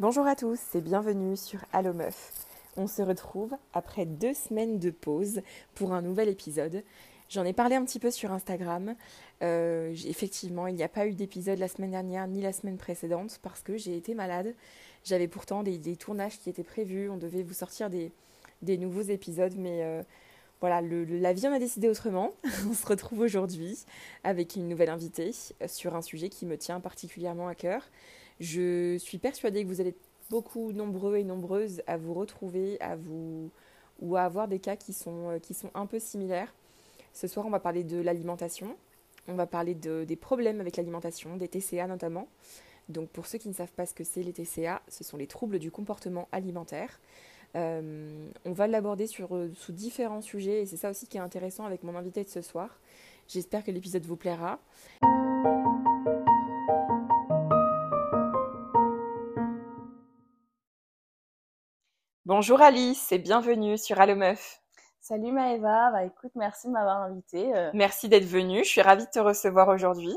Bonjour à tous et bienvenue sur Allo Meuf. On se retrouve après deux semaines de pause pour un nouvel épisode. J'en ai parlé un petit peu sur Instagram. Euh, effectivement, il n'y a pas eu d'épisode la semaine dernière ni la semaine précédente parce que j'ai été malade. J'avais pourtant des, tournages qui étaient prévus. On devait vous sortir des, nouveaux épisodes, mais euh, voilà, la vie en a décidé autrement. On se retrouve aujourd'hui avec une nouvelle invitée euh, sur un sujet qui me tient particulièrement à cœur. Je suis persuadée que vous allez beaucoup nombreux et nombreuses à vous retrouver, à vous ou à avoir des cas qui sont, euh, qui sont un peu similaires. Ce soir, on va parler de l'alimentation. On va parler de, des problèmes avec l'alimentation, des TCA notamment. Donc pour ceux qui ne savent pas ce que c'est les TCA, ce sont les troubles du comportement alimentaire. Euh, on va l'aborder euh, sous différents sujets et c'est ça aussi qui est intéressant avec mon invité de ce soir. J'espère que l'épisode vous plaira. Bonjour Alice et bienvenue sur Allo Meuf. Salut Maëva, bah écoute, merci de m'avoir invitée. Euh. Merci d'être venue, je suis ravie de te recevoir aujourd'hui.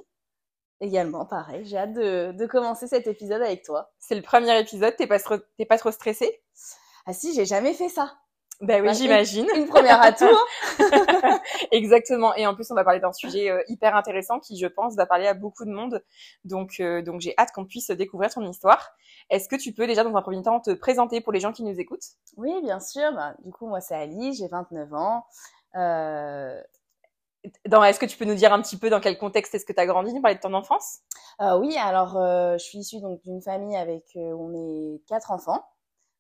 Également, pareil, j'ai hâte de, commencer cet épisode avec toi. C'est le premier épisode, t'es pas, pas trop stressée? Ah si, j'ai jamais fait ça. Ben oui, bah, j'imagine. Une, première à tout. Hein. Exactement. Et en plus, on va parler d'un sujet euh, hyper intéressant qui, je pense, va parler à beaucoup de monde. Donc, euh, donc j'ai hâte qu'on puisse découvrir ton histoire. Est-ce que tu peux déjà, dans un premier temps, te présenter pour les gens qui nous écoutent? Oui, bien sûr. Bah, du coup, moi, c'est Ali, j'ai 29 ans. Euh... Est-ce que tu peux nous dire un petit peu dans quel contexte est-ce que tu as grandi, parler de ton enfance? Euh, Oui, alors je suis issue donc d'une famille avec on est quatre enfants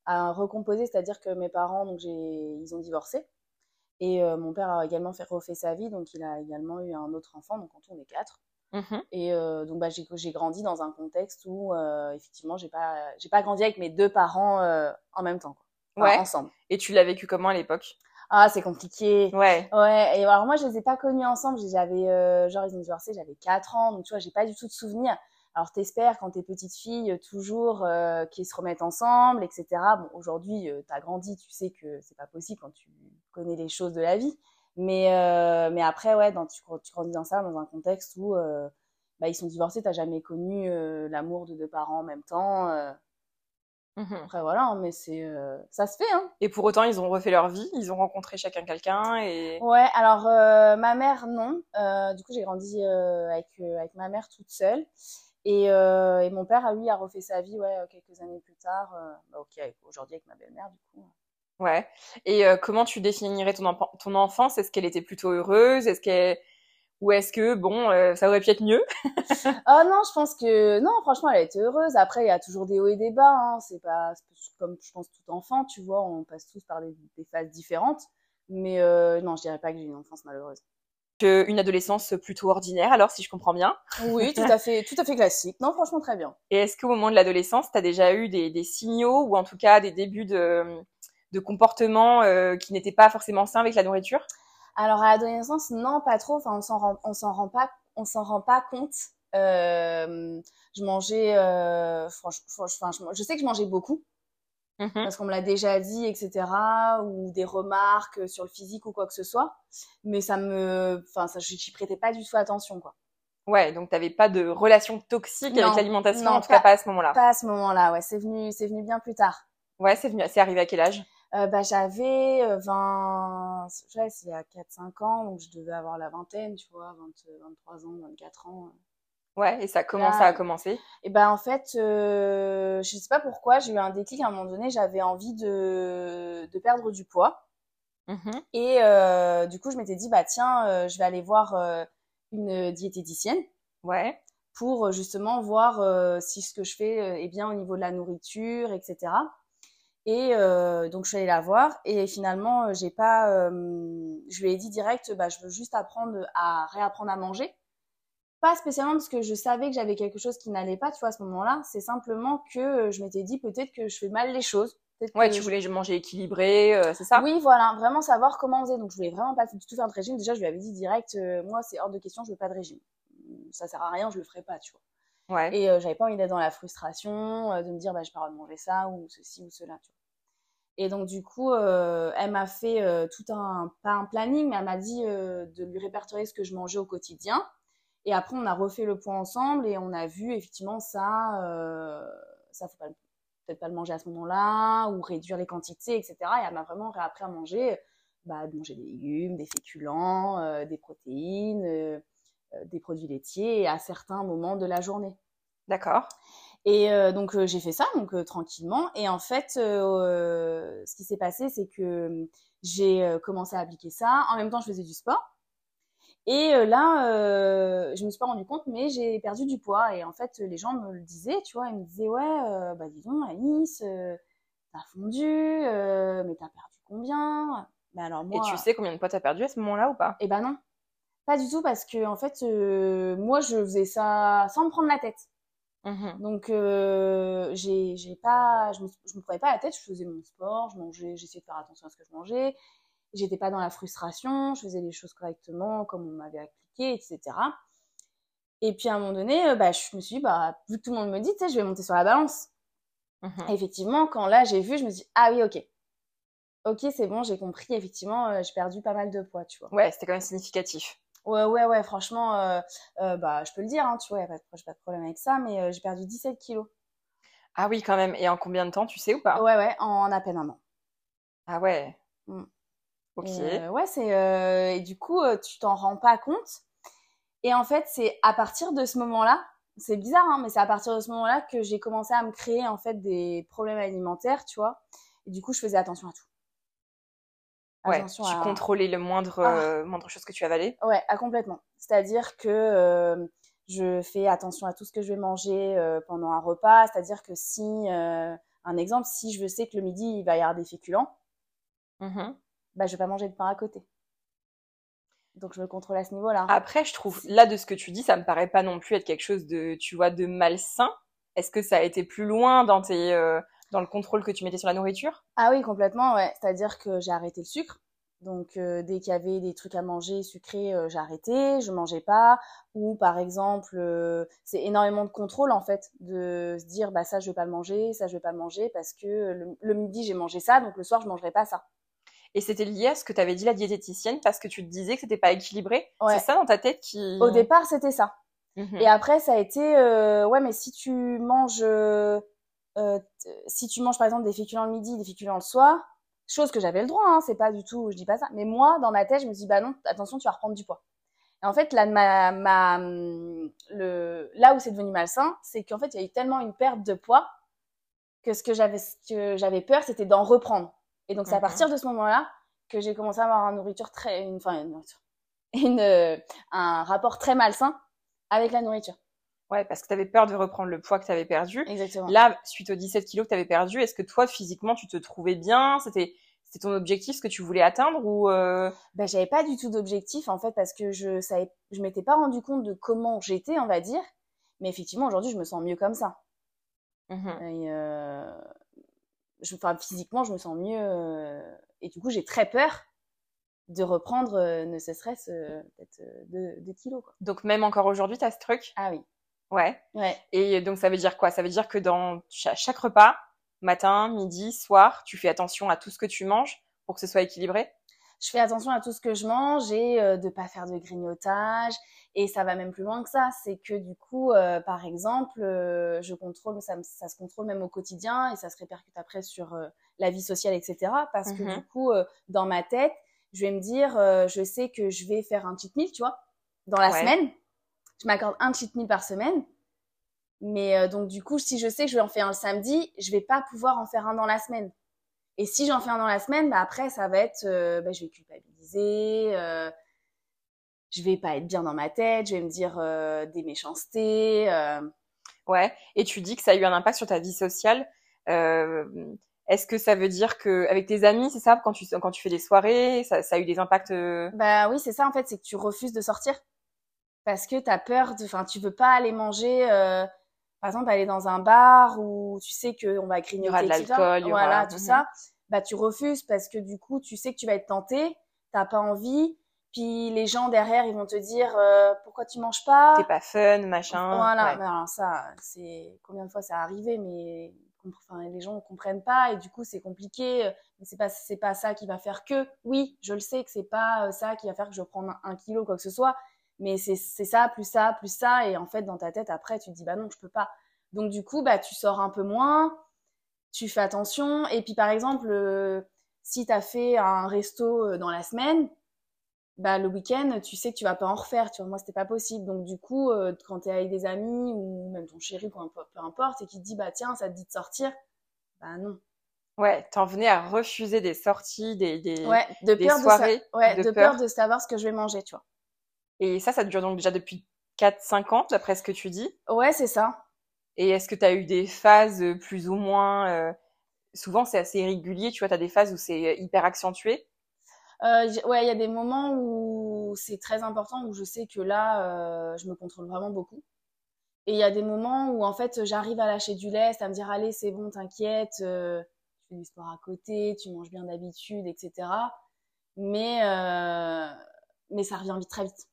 à recomposer, c'est-à-dire que mes parents, donc ils ont divorcé. Et euh, mon père a également fait, refait sa vie, donc il a également eu un autre enfant, donc en tout on est quatre. Mmh et euh, donc bah, j'ai grandi dans un contexte où euh, effectivement j'ai pas j'ai pas grandi avec mes deux parents en même temps, quoi. ouais. ensemble. Et tu l'as vécu comment à l'époque? Ah c'est compliqué. Ouais. Ouais. Et alors moi je les ai pas connus ensemble. J'avais genre ils ont divorcé, j'avais 4 ans, donc tu vois j'ai pas du tout de souvenirs. Alors t'espères quand t'es petite fille toujours euh, qu'ils se remettent ensemble, etc. Bon, aujourd'hui euh, t'as grandi, tu sais que c'est pas possible quand tu connais les choses de la vie. Mais euh, mais après ouais, dans, tu, tu grandis dans ça dans un contexte où euh, bah, ils sont divorcés, t'as jamais connu euh, l'amour de deux parents en même temps. Mmh après voilà, hein, mais c'est ça se fait. Hein. Et pour autant, ils ont refait leur vie, ils ont rencontré chacun quelqu'un et. Ouais, alors ma mère non. du coup, j'ai grandi avec avec ma mère toute seule. Et, euh, et, mon père, lui, a refait sa vie ouais, quelques années plus tard. Euh, bah, ok, aujourd'hui avec ma belle-mère, du coup. Ouais. Et euh, comment tu définirais ton, ton enfance? Est-ce qu'elle était plutôt heureuse? Est-ce qu'elle ou est-ce que bon, euh, ça aurait pu être mieux? Oh non, je pense que non, franchement, elle a été heureuse. Après, il y a toujours des hauts et des bas. Hein. C'est pas comme je pense tout enfant, tu vois, on passe tous par des, des phases différentes. Mais euh, non, je dirais pas que j'ai une enfance malheureuse une adolescence plutôt ordinaire, alors si je comprends bien. Oui, tout à fait, tout à fait classique. Non, franchement très bien. Et est-ce qu'au moment de l'adolescence, tu as déjà eu des, signaux ou en tout cas des débuts de, de comportement euh, qui n'étaient pas forcément sains avec la nourriture? Alors à l'adolescence, non, pas trop. Enfin, on s'en rend, on s'en rend pas, on s'en rend pas compte. Euh, je mangeais, euh, franchement, je sais que je mangeais beaucoup. Mmh parce qu'on me l'a déjà dit, etc. Ou des remarques sur le physique ou quoi que ce soit. Mais ça me, enfin, ça, j'y prêtais pas du tout attention, quoi. Ouais, donc t'avais pas de relation toxique avec l'alimentation, en tout cas pas à ce moment-là. Pas à ce moment-là, ouais. C'est venu, c'est venu bien plus tard. Ouais, c'est venu, c'est arrivé à quel âge? Euh, bah, j'avais 20, ouais, c'est il y a 4-5 ans, donc je devais avoir la vingtaine, tu vois, 23 ans, 24 ans. Ouais, et ça comment ça a commencé? Et ben en fait, euh, je sais pas pourquoi, j'ai eu un déclic à un moment donné, j'avais envie de, de perdre du poids. Mmh et euh, du coup, je m'étais dit bah tiens, euh, je vais aller voir euh, une diététicienne. Ouais. Pour euh, justement voir si ce que je fais est bien au niveau de la nourriture, etc. Et donc je suis allée la voir et finalement j'ai pas, je lui ai dit direct bah je veux juste apprendre à réapprendre à manger pas spécialement parce que je savais que j'avais quelque chose qui n'allait pas, tu vois, à ce moment-là. C'est simplement que euh, je m'étais dit peut-être que je fais mal les choses. Ouais, tu voulais manger équilibré, euh, c'est ça? Oui, voilà, vraiment savoir comment on faisait. Donc je voulais vraiment pas du tout faire de régime. Déjà, je lui avais dit direct, euh, moi c'est hors de question, je veux pas de régime. Ça sert à rien, je le ferai pas, tu vois. Ouais. Et j'avais pas envie d'être dans la frustration, de me dire bah je pas de manger ça ou ceci ou cela, tu vois. Et donc du coup, elle m'a fait tout un pas un planning, mais elle m'a dit de lui répertorier ce que je mangeais au quotidien et après, on a refait le point ensemble et on a vu effectivement ça, euh, ça faut peut-être pas le manger à ce moment-là, ou réduire les quantités, etc. Et elle m'a vraiment réappris à manger, bah, de manger des légumes, des féculents, euh, des protéines, euh, euh, des produits laitiers à certains moments de la journée. D'accord. Et donc j'ai fait ça donc tranquillement et en fait ce qui s'est passé c'est que j'ai commencé à appliquer ça en même temps je faisais du sport et là je me suis pas rendu compte mais j'ai perdu du poids. Et en fait les gens me le disaient tu vois. Ils me disaient ouais bah dis donc Alice t'as fondu mais t'as perdu combien? Bah, alors moi, Et tu sais combien de poids t'as perdu à ce moment-là ou pas? Eh ben non, pas du tout parce que en fait, euh, moi je faisais ça sans me prendre la tête. Mmh Donc euh, j'ai, j'ai pas, je me, je me prenais pas la tête, je faisais mon sport, je mangeais, j'essayais de faire attention à ce que je mangeais. J'étais pas dans la frustration, je faisais les choses correctement comme on m'avait appliqué, etc. Et puis à un moment donné, euh, bah, je me suis dit, bah, vu que tout le monde me dit, tu sais, je vais monter sur la balance. Mmh effectivement, quand là j'ai vu, je me suis dit, ah oui, ok, ok, c'est bon, j'ai compris, effectivement, euh, j'ai perdu pas mal de poids, tu vois. Ouais, c'était quand même significatif. Ouais, ouais, ouais, franchement, euh, euh, bah, je peux le dire, hein, tu vois, y a pas, de, pas de problème avec ça, mais j'ai perdu 17 kilos. Ah oui, quand même. Et en combien de temps, tu sais ou pas? Ouais, ouais, en à peine un an. Ah ouais. Mmh. Ok. ouais, c'est. et du coup, tu t'en rends pas compte. Et en fait, c'est à partir de ce moment-là, c'est bizarre, hein, mais c'est à partir de ce moment-là que j'ai commencé à me créer en fait des problèmes alimentaires, tu vois. Et du coup, je faisais attention à tout. Ouais, tu contrôlais le moindre, ah. euh, moindre chose que tu avalais Ouais, ah, complètement. C'est-à-dire que euh, je fais attention à tout ce que je vais manger euh, pendant un repas. C'est-à-dire que si, un exemple, si je sais que le midi, il va y avoir des féculents, mmh bah, je vais pas manger de pain à côté. Donc, je me contrôle à ce niveau-là. Après, je trouve, là, de ce que tu dis, ça me paraît pas non plus être quelque chose de, tu vois, de malsain. Est-ce que ça a été plus loin dans tes, dans le contrôle que tu mettais sur la nourriture? Ah oui, complètement, ouais. C'est-à-dire que j'ai arrêté le sucre. Donc euh, dès qu'il y avait des trucs à manger sucrés, euh, arrêté, je mangeais pas. Ou par exemple, euh, c'est énormément de contrôle en fait, de se dire bah ça je vais pas le manger, ça je vais pas le manger parce que le, midi j'ai mangé ça, donc le soir je mangerai pas ça. Et c'était lié à ce que t'avais dit la diététicienne parce que tu te disais que c'était pas équilibré. C'est ça dans ta tête qui. Au départ c'était ça. Mmh Et après ça a été ouais mais si tu manges euh, si tu manges par exemple des féculents le midi, des féculents le soir, chose que j'avais le droit, hein, c'est pas du tout, je dis pas ça, mais moi, dans ma tête, je me dis, bah non, attention, tu vas reprendre du poids. Et en fait, là, ma, ma, le, là où c'est devenu malsain, c'est qu'en fait, il y a eu tellement une perte de poids que ce que j'avais, que j'avais peur, c'était d'en reprendre. Et donc, c'est à partir de ce moment-là que j'ai commencé à avoir une nourriture très, une, enfin, une une, un rapport très malsain avec la nourriture. Ouais, parce que tu avais peur de reprendre le poids que tu avais perdu. Exactement. Là, suite aux 17 kilos que tu avais perdu, est-ce que toi, physiquement, tu te trouvais bien? C'était c'était ton objectif, ce que tu voulais atteindre ou euh... ben, j'avais pas du tout d'objectif en fait parce que je savais, je m'étais pas rendu compte de comment j'étais, on va dire. Mais effectivement, aujourd'hui, je me sens mieux comme ça. Mmh et euh... je, enfin, physiquement, je me sens mieux. Euh... Et du coup, j'ai très peur de reprendre, euh, ne serait-ce euh, peut-être 2 kilos. Quoi. Donc même encore aujourd'hui, tu as ce truc? Ah oui. Ouais. ouais. Et donc ça veut dire quoi? Ça veut dire que dans chaque repas, matin, midi, soir, tu fais attention à tout ce que tu manges pour que ce soit équilibré? Je fais attention à tout ce que je mange et euh, de pas faire de grignotage. Et ça va même plus loin que ça. C'est que du coup, euh, par exemple, euh, je contrôle, ça, ça, se contrôle même au quotidien et ça se répercute après sur euh, la vie sociale, etc. Parce que mmh du coup, dans ma tête, je vais me dire, je sais que je vais faire un cheat meal, tu vois, dans la semaine je m'accorde un cheat meal par semaine. Mais euh, donc du coup, si je sais que je vais en faire un le samedi, je vais pas pouvoir en faire un dans la semaine. Et si j'en fais un dans la semaine, bah après ça va être, euh, bah, je vais culpabiliser, euh, je vais pas être bien dans ma tête, je vais me dire euh, des méchancetés. Ouais. Et tu dis que ça a eu un impact sur ta vie sociale. Est-ce que ça veut dire que avec tes amis, c'est ça, quand tu quand tu fais des soirées, ça, ça a eu des impacts Bah oui, c'est ça en fait, c'est que tu refuses de sortir parce que tu as peur enfin tu veux pas aller manger euh, par exemple aller dans un bar où tu sais que on va grignoter de l'alcool voilà tout ça. Bah tu refuses parce que du coup tu sais que tu vas être tenté. T'as pas envie. Puis les gens derrière ils vont te dire euh, pourquoi tu manges pas? T'es pas fun machin. Voilà. Ouais. ça c'est combien de fois ça arrivé mais enfin les gens ne comprennent pas et du coup c'est compliqué. Mais c'est pas c'est pas ça qui va faire que oui je le sais que c'est pas euh, ça qui va faire que je prends un, un kilo quoi que ce soit mais c'est ça, plus ça, plus ça. Et en fait, dans ta tête, après, tu te dis, bah non, je peux pas. Donc, du coup, bah, tu sors un peu moins. tu fais attention. Et puis, par exemple, euh, si tu as fait un resto euh, dans la semaine, bah, le week-end, tu sais que tu vas pas en refaire. Tu vois, moi, c'était pas possible. Donc, du coup, euh, quand tu es avec des amis ou même ton chéri, peu importe, et qui te dit, bah, tiens, ça te dit de sortir, bah, non. Ouais, t'en venais à refuser des sorties, des, des, ouais, de peur soirées. De ouais, de, peur. de savoir ce que je vais manger, tu vois. Et ça, ça dure donc déjà depuis 4-5 ans, d'après ce que tu dis Ouais, c'est ça. Et est-ce que tu as eu des phases euh, plus ou moins... Euh, souvent, c'est assez irrégulier, tu vois, tu as des phases où c'est euh, hyper accentué? Euh, Ouais, il y a des moments où c'est très important, où je sais que là, je me contrôle vraiment beaucoup. Et il y a des moments où, en fait, j'arrive à lâcher du lest, à me dire, allez, c'est bon, t'inquiète, tu fais du sport à côté, tu manges bien d'habitude, etc. Mais, mais ça revient vite, très vite.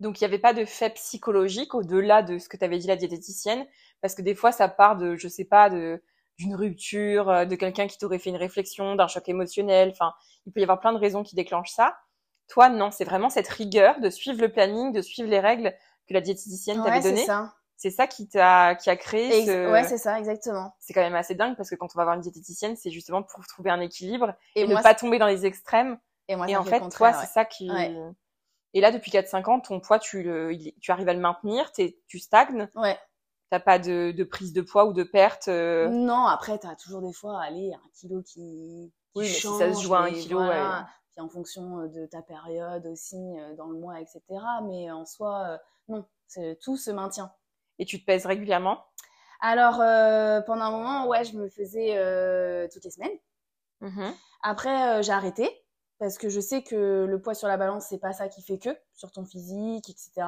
Donc il n'y avait pas de fait psychologique au-delà de ce que t'avais dit la diététicienne, parce que des fois ça part de, je sais pas, de d'une rupture, euh, de quelqu'un qui t'aurait fait une réflexion, d'un choc émotionnel. Enfin, il peut y avoir plein de raisons qui déclenchent ça. Toi, non, c'est vraiment cette rigueur de suivre le planning, de suivre les règles que la diététicienne t'avait données. C'est ça qui t'a qui a créé ce... Ouais, c'est ça, exactement. C'est quand même assez dingue parce que quand on va voir une diététicienne, c'est justement pour trouver un équilibre et, ne pas tomber dans les extrêmes. Et, moi, et en fait, toi, c'est ça qui. Et là, depuis 4-5 ans, ton poids, tu, le, tu arrives à le maintenir, tu stagnes. Ouais. T'as pas de, de, prise de poids ou de perte euh... Non, après, t'as toujours des fois, allez, un kilo qui, qui oui, change. Mais si ça se joue à un kilo, voilà. ouais. Puis en fonction euh, de ta période aussi, euh, dans le mois, etc. Mais en soi, euh, non, tout se maintient. Et tu te pèses régulièrement? Alors, euh, pendant un moment, ouais, je me faisais euh, toutes les semaines. Mmh. Après, j'ai arrêté parce que je sais que le poids sur la balance c'est pas ça qui fait que sur ton physique etc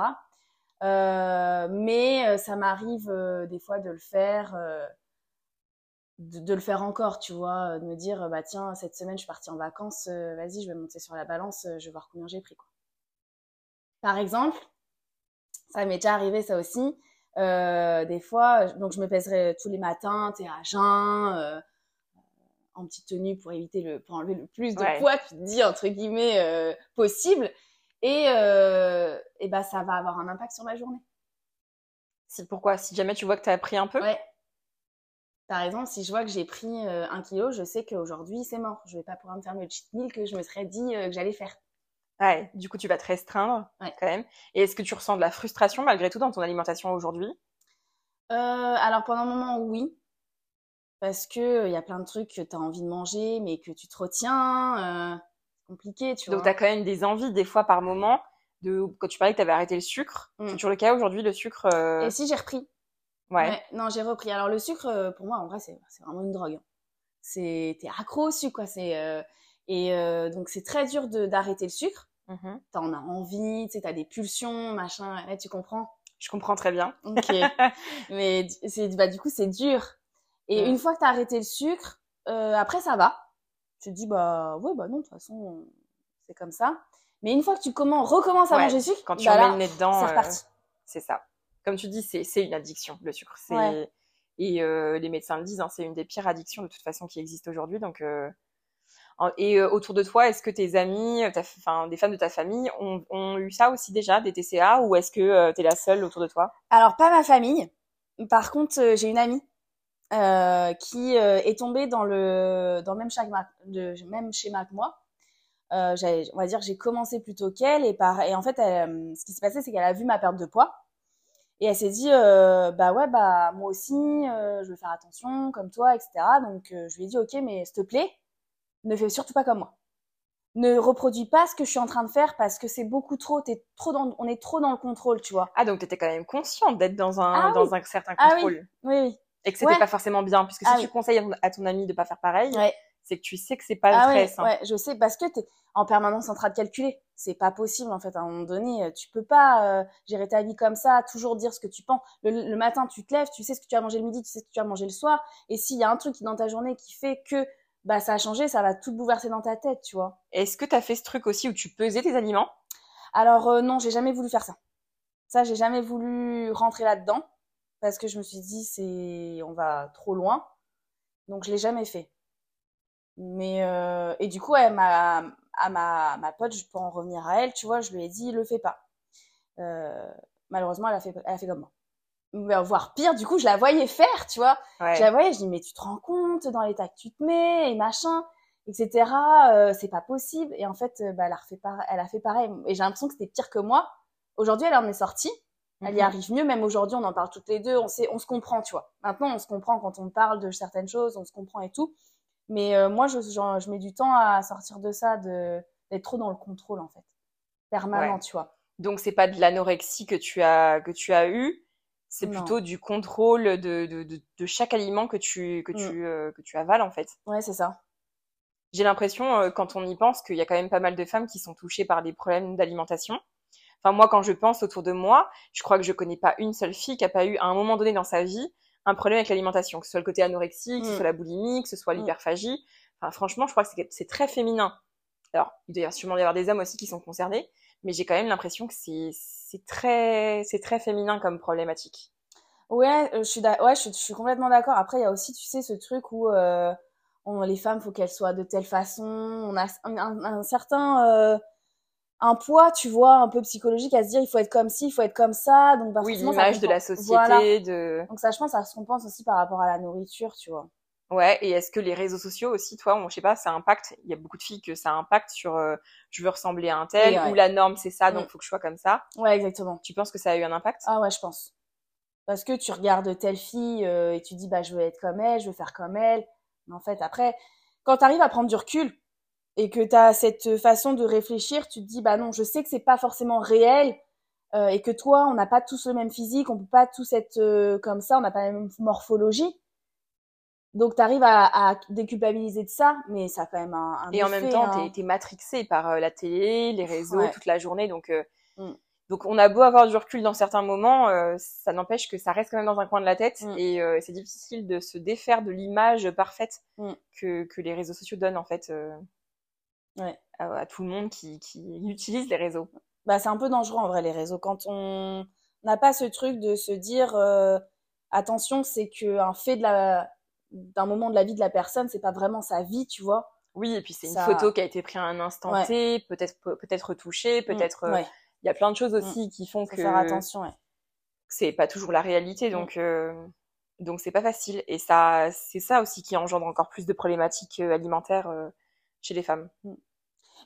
euh, mais euh, ça m'arrive euh, des fois de le faire de, de, le faire encore tu vois de me dire bah tiens cette semaine je suis partie en vacances vas-y je vais monter sur la balance je vais voir combien j'ai pris quoi. Par exemple ça m'est déjà arrivé ça aussi des fois donc je me pèserai tous les matins t'es à jeun en petite tenue pour éviter le, pour enlever le plus de poids, tu te dis entre guillemets euh, possible, et euh, et bah ça va avoir un impact sur ma journée. C'est pourquoi Si jamais tu vois que tu as pris un peu? Ouais. Par exemple, si je vois que j'ai pris euh, un kilo, je sais qu'aujourd'hui c'est mort. Je vais pas pouvoir me faire le cheat meal que je me serais dit que j'allais faire. Ouais. Du coup, tu vas te restreindre ouais. quand même. Et est-ce que tu ressens de la frustration malgré tout dans ton alimentation aujourd'hui? Alors pendant un moment, oui parce que il y a plein de trucs que tu as envie de manger mais que tu te retiens euh, compliqué tu vois donc tu as quand même des envies des fois par moment de quand tu parlais que tu avais arrêté le sucre mmh. c'est toujours le cas aujourd'hui le sucre euh... et si j'ai repris ouais. ouais. non j'ai repris alors le sucre euh, pour moi en vrai c'est vraiment une drogue hein. c'est t'es accro au sucre quoi c'est euh... et euh, donc c'est très dur d'arrêter le sucre mmh. t'en as envie tu sais t'as des pulsions machin là tu comprends je comprends très bien ok mais c'est bah du coup c'est dur et une fois que tu as arrêté le sucre, euh, après ça va. Tu te dis bah ouais bah non de toute façon c'est comme ça. Mais une fois que tu commences, recommences à ouais, manger du sucre, quand tu bah remets le nez dedans, c'est reparti. Euh, c'est ça. Comme tu dis, c'est une addiction le sucre. Ouais. et euh, les médecins le disent, hein, c'est une des pires addictions de toute façon qui existe aujourd'hui. Donc et euh, autour de toi, est-ce que tes amis, enfin des femmes de ta famille ont, ont, eu ça aussi déjà, des TCA, ou est-ce que euh, tu es la seule autour de toi? Alors pas ma famille. Par contre, euh, j'ai une amie euh, qui euh, est tombée dans le dans le même schéma, de, même schéma que moi. Euh, on va dire j'ai commencé plutôt qu'elle et par et en fait elle, ce qui s'est passé c'est qu'elle a vu ma perte de poids et elle s'est dit bah ouais bah moi aussi je vais faire attention comme toi etc donc je lui ai dit ok mais s'il te plaît ne fais surtout pas comme moi ne reproduis pas ce que je suis en train de faire parce que c'est beaucoup trop, es trop dans, on est trop dans le contrôle, tu vois. Ah, donc tu étais quand même consciente d'être dans un, ah, dans oui. un certain contrôle. Ah, oui. oui, oui. Et que c'était ouais. pas forcément bien, puisque si ah, tu oui. conseilles à ton, à ton, ami de pas faire pareil, ouais. c'est que tu sais que c'est pas ah, très ouais. Ouais, je sais, parce que t'es en permanence en train de calculer. C'est pas possible, en fait, à un moment donné. euh, Tu peux pas euh, gérer ta vie comme ça, toujours dire ce que tu penses. Le, le, matin, tu te lèves, tu sais ce que tu vas manger le midi, tu sais ce que tu vas manger le soir. Et s'il y a un truc dans ta journée qui fait que bah ça a changé, ça va tout bouleverser dans ta tête, tu vois. Est-ce que tu as fait ce truc aussi où tu pesais tes aliments? Alors euh, non, j'ai jamais voulu faire ça. Ça, j'ai jamais voulu rentrer là-dedans parce que je me suis dit c'est on va trop loin. Donc je l'ai jamais fait. Mais euh, et du coup, ouais, ma à ma ma pote, je peux en revenir à elle, tu vois, je lui ai dit le fais pas. Euh, malheureusement, elle a fait elle a fait comme moi. voire pire, du coup, je la voyais faire, tu vois. Ouais. Je la voyais, je dis, mais tu te rends compte dans l'état que tu te mets et machin, etc. Euh, c'est pas possible. Et en fait, euh, bah, elle, a refait par- elle a fait pareil. Et j'ai l'impression que c'était pire que moi. Aujourd'hui, elle en est sortie. Elle y Mhm. arrive mieux. Même aujourd'hui, on en parle toutes les deux. On sait, on se comprend, tu vois. Maintenant, on se comprend quand on parle de certaines choses, on se comprend et tout. Mais euh, moi, je, genre, je mets du temps à sortir de ça, de d'être trop dans le contrôle, en fait. Permanent, Ouais. tu vois. Donc c'est pas de l'anorexie que tu as que tu as eu, c'est plutôt du contrôle de, de, de, de chaque aliment que tu que Mm. tu euh, que tu avales en fait. Ouais, c'est ça. J'ai l'impression euh, quand on y pense qu'il y a quand même pas mal de femmes qui sont touchées par des problèmes d'alimentation. Enfin moi quand je pense autour de moi, je crois que je connais pas une seule fille qui a pas eu à un moment donné dans sa vie un problème avec l'alimentation, que ce soit le côté anorexique, que ce Mm. soit la boulimie, que ce soit Mm. l'hyperphagie. Enfin franchement, je crois que c'est très féminin. Alors, il doit sûrement y avoir des hommes aussi qui sont concernés, mais j'ai quand même l'impression que c'est très très féminin comme problématique. Ouais, euh, je suis ouais, je, suis- je suis complètement d'accord. Après, il y a aussi, tu sais, ce truc où euh, on, les femmes, faut qu'elles soient de telle façon. On a un, un- un certain euh, un poids, tu vois, un peu psychologique à se dire, il faut être comme ci, il faut être comme ça. Donc, bah, Oui, l'image de la société, Voilà. de Donc ça, je pense, ça se compense aussi par rapport à la nourriture, tu vois. ouais. Et est-ce que les réseaux sociaux aussi, toi, on, je sais pas, ça impacte. Il y a beaucoup de filles que ça impacte sur euh, je veux ressembler à un tel ouais. ou la norme c'est ça, donc Mm. faut que je sois comme ça. Ouais, exactement. Tu penses que ça a eu un impact? Ah ouais, je pense. Parce que tu regardes telle fille euh, et tu dis, bah, je veux être comme elle, je veux faire comme elle. Mais en fait, après, quand tu arrives à prendre du recul et que tu as cette façon de réfléchir, tu te dis, bah non, je sais que c'est pas forcément réel euh, et que toi, on n'a pas tous le même physique, on peut pas tous être euh, comme ça, on n'a pas la même morphologie. Donc, tu arrives à, à déculpabiliser de ça, mais ça a quand même un, un Et en même temps, hein. t'es t'es matrixé par euh, la télé, les réseaux, Ouais. toute la journée, donc. Mm. Donc on a beau avoir du recul dans certains moments, ça n'empêche que ça reste quand même dans un coin de la tête Mm. et c'est difficile de se défaire de l'image parfaite Mm. que, que les réseaux sociaux donnent en fait Ouais. à, à tout le monde qui, qui utilise les réseaux. bah, c'est un peu dangereux en vrai les réseaux quand on n'a pas ce truc de se dire euh, attention c'est que un fait de la d'un moment de la vie de la personne c'est pas vraiment sa vie tu vois Oui, et puis c'est une photo qui a été prise à un instant Ouais. T, peut-être peut-être retouchée, peut-être. Mm, euh, ouais Il y a plein de choses aussi qui font faut que faire attention ouais c'est pas toujours la réalité, Mm. donc euh, donc c'est pas facile. Et ça, c'est ça aussi qui engendre encore plus de problématiques euh, alimentaires euh, chez les femmes.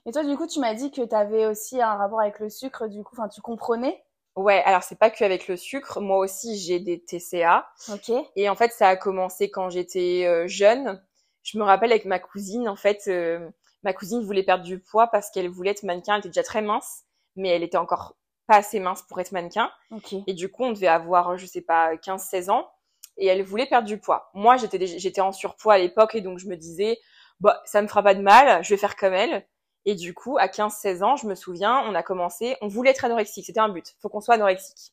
mais toi du coup tu m'as dit que tu avais aussi un rapport avec le sucre du coup enfin tu comprenais? Ouais, alors c'est pas que avec le sucre. Moi aussi, j'ai des TCA. ok Et en fait, ça a commencé quand j'étais euh, jeune. Je me rappelle avec ma cousine, en fait, euh, ma cousine voulait perdre du poids parce qu'elle voulait être mannequin. Elle était déjà très mince, mais elle était encore pas assez mince pour être mannequin. ok Et du coup, on devait avoir, je sais pas, 15-16 ans. Et elle voulait perdre du poids. Moi, j'étais j'étais en surpoids à l'époque et donc je me disais, bah, ça me fera pas de mal, je vais faire comme elle. Et du coup, à 15-16 ans, je me souviens, on a commencé, on voulait être anorexique, c'était un but, faut qu'on soit anorexique.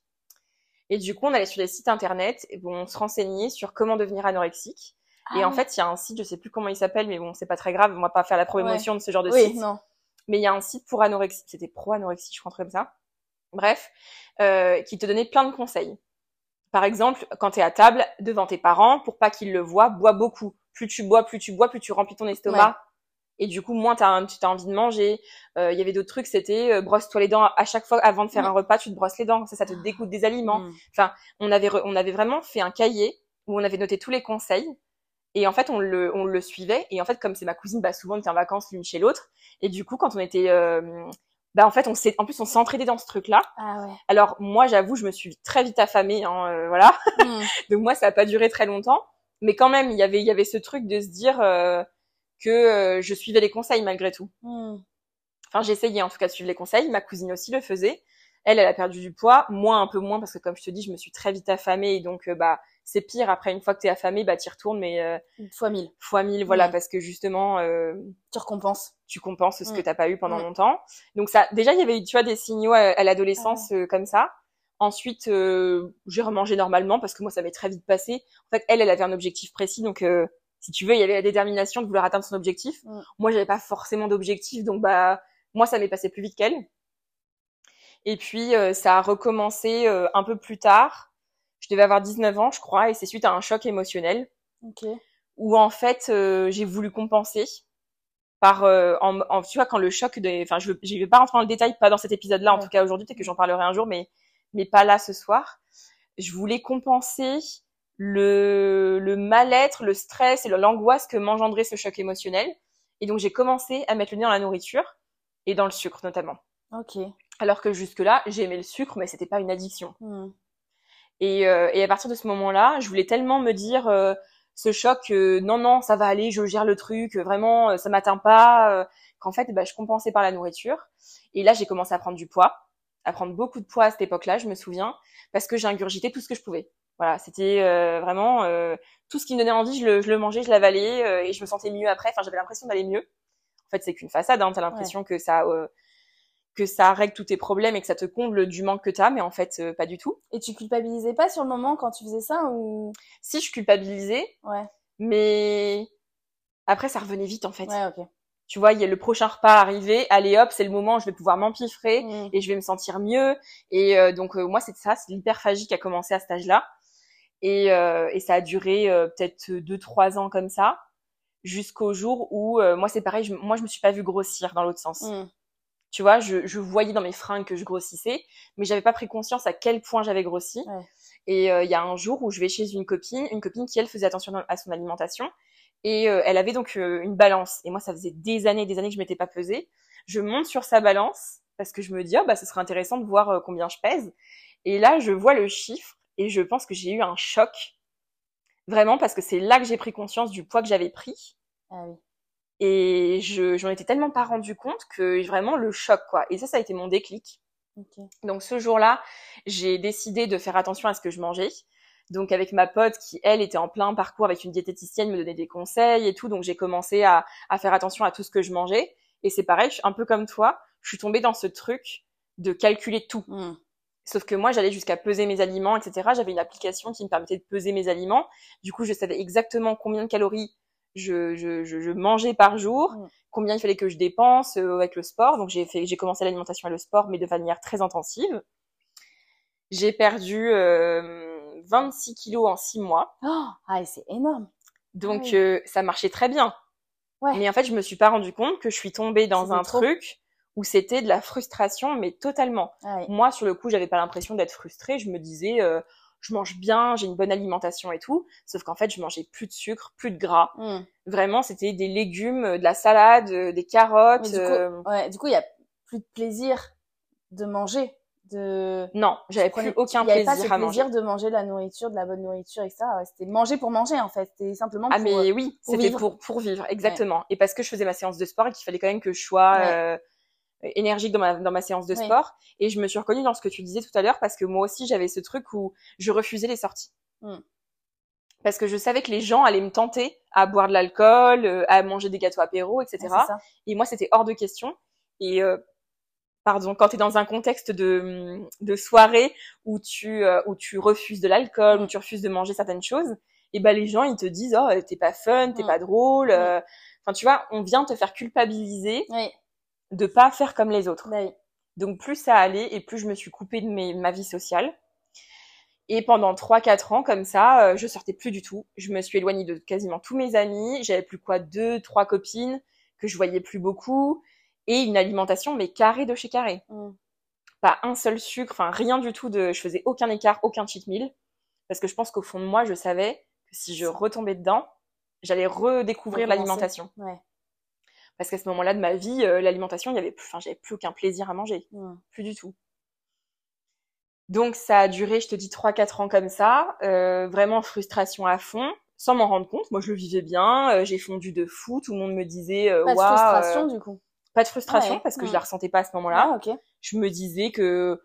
Et du coup, on allait sur les sites internet, et bon, on se renseignait sur comment devenir anorexique. et Ah en fait, il y a un site, je sais plus comment il s'appelle, mais bon, c'est pas très grave, on va pas faire la promotion de ce genre de oui site. non Mais il y a un site pour anorexie, c'était pro anorexie, je crois, comme ça. Bref, euh, qui te donnait plein de conseils. Par exemple, quand tu es à table devant tes parents, pour pas qu'ils le voient, bois beaucoup. Plus tu bois, plus tu bois, plus tu remplis ton estomac. Ouais. Et du coup, moins t'as, tu as envie de manger. Euh, Il y avait d'autres trucs, c'était euh, brosse-toi les dents à chaque fois avant de faire un repas, tu te brosses les dents. Ça, ça te dégoûte des aliments. Mm. On avait, re- on avait vraiment fait un cahier où on avait noté tous les conseils. Et en fait, on le, on le suivait. Et en fait, comme c'est ma cousine, bah, souvent on était en vacances l'une chez l'autre. Et du coup, quand on était, euh, bah, en fait, on s'est, en plus, on s'entraidait dans ce truc-là. ah ouais Alors, moi, j'avoue, je me suis très vite affamée, hein, euh, voilà. Mm. Donc moi, ça a pas duré très longtemps. Mais quand même, il y avait, il y avait ce truc de se dire euh, que euh, je suivais les conseils malgré tout. Mm. Enfin, j'essayais en tout cas de suivre les conseils. Ma cousine aussi le faisait. Elle, elle a perdu du poids, moi un peu moins parce que comme je te dis, je me suis très vite affamée et donc euh, bah c'est pire. Après, une fois que t'es affamée, bah t'y retournes, mais euh, fois mille fois mille, voilà, Mm. parce que justement, euh, tu récompenses tu compenses ce que Mm. t'as pas eu pendant Mm. longtemps. Donc ça, déjà, il y avait eu, tu vois, des signaux à, à l'adolescence euh, comme ça. Ensuite, euh, j'ai remangé normalement parce que moi, ça m'est très vite passé. En fait, elle, elle avait un objectif précis, donc euh, si tu veux, il y avait la détermination de vouloir atteindre son objectif. Mm. Moi, j'avais pas forcément d'objectif, donc bah moi, ça m'est passé plus vite qu'elle. Et puis, euh, ça a recommencé euh, un peu plus tard. Je devais avoir 19 ans, je crois, et c'est suite à un choc émotionnel où en fait euh, j'ai voulu compenser par en, en- tu vois quand le choc de enfin je je vais pas rentrer dans le détail pas dans cet épisode là en tout cas aujourd'hui peut-être que j'en parlerai un jour mais mais pas là ce soir je voulais compenser le, le mal-être, le stress et l'angoisse que m'engendrait ce choc émotionnel. Et donc j'ai commencé à mettre le nez dans la nourriture et dans le sucre notamment. Ok. Alors que jusque-là, j'aimais le sucre, mais c'était pas une addiction. Hmm. Et, euh, et à partir de ce moment-là, je voulais tellement me dire euh, ce choc, euh, non, non, ça va aller, je gère le truc, vraiment, euh, ça m'atteint pas, euh, qu'en fait, bah, je compensais par la nourriture. Et là, j'ai commencé à prendre du poids, à prendre beaucoup de poids à cette époque-là, je me souviens, parce que j'ai ingurgité tout ce que je pouvais. Voilà, c'était euh, vraiment euh, tout ce qui me donnait envie, je le, je le mangeais, je l'avalais, euh, et je me sentais mieux après. Enfin, j'avais l'impression d'aller mieux. En fait, c'est qu'une façade, hein, t'as l'impression que ça euh, que ça règle tous tes problèmes et que ça te comble du manque que t'as, mais en fait, euh, pas du tout. Et tu culpabilisais pas sur le moment quand tu faisais ça ou? Si je culpabilisais, Ouais. mais après, ça revenait vite en fait. Ouais, ok. Tu vois, il y a le prochain repas arrivé, allez hop, c'est le moment, je vais pouvoir m'empiffrer Hmm. et je vais me sentir mieux. Et euh, donc euh, moi, c'est ça, c'est l'hyperphagie qui a commencé à cet âge-là. Et, euh, et ça a duré peut-être deux, trois ans comme ça, jusqu'au jour où moi c'est pareil, je, moi je me suis pas vue grossir dans l'autre sens. Hmm. Tu vois, je, je voyais dans mes fringues que je grossissais, mais j'avais pas pris conscience à quel point j'avais grossi. Ouais. Et il y a un jour où je vais chez une copine, une copine qui elle faisait attention à son alimentation, et euh, elle avait donc euh, une balance. Et moi, ça faisait des années, des années que je m'étais pas pesée. Je monte sur sa balance parce que je me dis, ah, bah, ce serait intéressant de voir euh, combien je pèse. Et là, je vois le chiffre et je pense que j'ai eu un choc. Vraiment, parce que c'est là que j'ai pris conscience du poids que j'avais pris. Ah oui. Et je, j'en étais tellement pas rendu compte que vraiment le choc, quoi. Et ça, ça a été mon déclic. Ok. Donc ce jour-là, j'ai décidé de faire attention à ce que je mangeais. Donc avec ma pote qui, elle, était en plein parcours avec une diététicienne, me donnait des conseils et tout. Donc j'ai commencé à, à faire attention à tout ce que je mangeais. Et c'est pareil, je suis un peu comme toi, je suis tombée dans ce truc de calculer tout. Hmm. Sauf que moi, j'allais jusqu'à peser mes aliments, etc. J'avais une application qui me permettait de peser mes aliments. Du coup, je savais exactement combien de calories je, je, je, je mangeais par jour, Mm. combien il fallait que je dépense euh, avec le sport. Donc, j'ai fait, j'ai commencé l'alimentation et le sport, mais de manière très intensive. J'ai perdu euh, 26 kilos en 6 mois. Oh, ah, c'est énorme. Donc, Ah oui. euh, ça marchait très bien. Ouais. Mais en fait, je me suis pas rendu compte que je suis tombée dans un trop. truc où c'était de la frustration, mais totalement. Ah oui. Moi, sur le coup, j'avais pas l'impression d'être frustrée. Je me disais, euh, je mange bien, j'ai une bonne alimentation et tout. Sauf qu'en fait, je mangeais plus de sucre, plus de gras. Hmm. Vraiment, c'était des légumes, euh, de la salade, des carottes. Mais du coup, euh, ouais, du coup, il y a plus de plaisir de manger. De... Non, j'avais prenais- plus aucun il y avait plaisir pas à ce manger. plaisir de manger de la nourriture, de la bonne nourriture, etc. C'était manger pour manger, en fait. C'était simplement Ah pour... mais oui, pour c'était pour pour vivre exactement. Et parce que je faisais ma séance de sport et qu'il fallait quand même que je sois Ouais. euh, énergique dans ma dans ma séance de Oui. sport. Et je me suis reconnue dans ce que tu disais tout à l'heure parce que moi aussi j'avais ce truc où je refusais les sorties. Mm. Parce que je savais que les gens allaient me tenter à boire de l'alcool, euh, à manger des gâteaux apéro, etc. Et moi, c'était hors de question. Et euh, pardon, quand tu es dans un contexte de, de soirée où tu, euh, où tu refuses de l'alcool, Mm. où tu refuses de manger certaines choses, et ben les gens ils te disent oh t'es pas fun, t'es Mm. pas drôle. Mm. euh. Enfin tu vois, on vient te faire culpabiliser Oui, de pas faire comme les autres. bah oui. Donc plus ça allait et plus je me suis coupée de mes, ma vie sociale. Et pendant 3-4 ans comme ça, euh, je sortais plus du tout. Je me suis éloignée de quasiment tous mes amis. J'avais plus quoi deux, trois copines que je voyais plus beaucoup et une alimentation mais carré de chez carré. Hmm. Pas un seul sucre, enfin rien du tout de. Je faisais aucun écart, aucun cheat meal parce que je pense qu'au fond de moi, je savais que si je retombais dedans, j'allais redécouvrir l'alimentation. Ouais. Parce qu'à ce moment-là de ma vie, euh, l'alimentation, il y avait plus, enfin j'avais plus aucun plaisir à manger, Hmm. plus du tout. Donc ça a duré, je te dis, 3-4 ans comme ça, euh, vraiment frustration à fond, sans m'en rendre compte. Moi, je le vivais bien, euh, j'ai fondu de fou, tout le monde me disait, de frustration, du coup. Pas de frustration Ouais, parce que je mm. la ressentais pas à ce moment-là. Ah, ok. Je me disais que,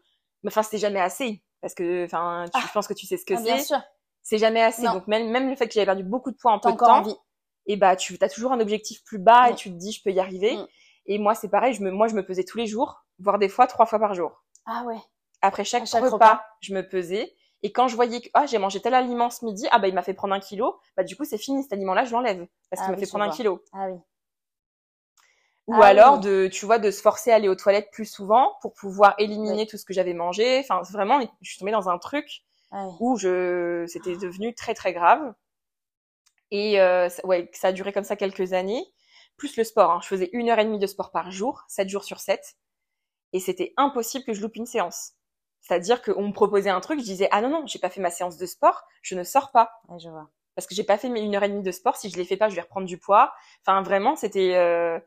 enfin, c'était jamais assez, parce que, enfin, tu, je pense que tu sais ce que Ah, bien c'est. sûr. C'est jamais assez. Non. Donc même, même le fait que j'avais perdu beaucoup de poids en peu de temps, envie. et bah tu as toujours un objectif plus bas et Mm. tu te dis je peux y arriver. Mm. Et moi c'est pareil, je me, moi je me pesais tous les jours, voire des fois trois fois par jour. Ah ouais. Après chaque, repas, repas. je me pesais. Et quand je voyais que ah, j'ai mangé tel aliment ce midi, ah bah il m'a fait prendre un kilo, bah du coup c'est fini cet aliment-là, je l'enlève parce Ah qu'il m'a oui, fait prendre un kilo. Ah oui. Ou Ah alors oui. de tu vois de se forcer à aller aux toilettes plus souvent pour pouvoir éliminer Oui. tout ce que j'avais mangé. Enfin vraiment, je suis tombée dans un truc Ah oui. où je c'était devenu très très grave et euh, ouais ça a duré comme ça quelques années plus le sport hein. je faisais une heure et demie de sport par jour 7 jours sur 7 et c'était impossible que je loupe une séance C'est-à-dire qu'on me proposait un truc, je disais ah non non, j'ai pas fait ma séance de sport, je ne sors pas. Ouais, je vois. Parce que j'ai pas fait mes une heure et demie de sport, si je les fais pas, je vais reprendre du poids. Enfin vraiment, c'était euh,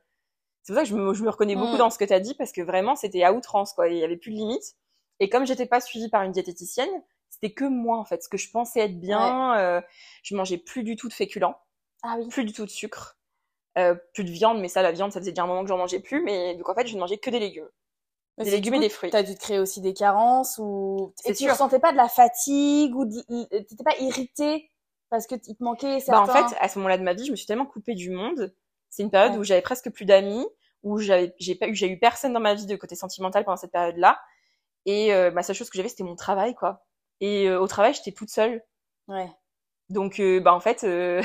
c'est pour ça que je me, je me reconnais beaucoup Mm. dans ce que tu as dit parce que vraiment c'était à outrance quoi, il y avait plus de limites. Et comme j'étais pas suivie par une diététicienne, c'était que moi en fait, ce que je pensais être bien, euh, je mangeais plus du tout de féculents, Ah oui. plus du tout de sucre, euh, plus de viande, mais ça la viande ça faisait déjà un moment que j'en mangeais plus, mais donc en fait je ne mangeais que des légumes. Mais Des légumes et des fruits. T'as dû te créer aussi des carences ou et tu sûr. ressentais pas de la fatigue ou t'étais pas irritée parce que il te manquait Bah, certains. en fait, à ce moment-là de ma vie, je me suis tellement coupée du monde. C'est une période où j'avais presque plus d'amis, où j'avais, j'ai pas eu, j'ai eu personne dans ma vie de côté sentimental pendant cette période-là. Et euh, ma seule chose que j'avais, c'était mon travail, quoi. Et euh, au travail, j'étais toute seule. Ouais. Donc, euh, bah en fait, euh,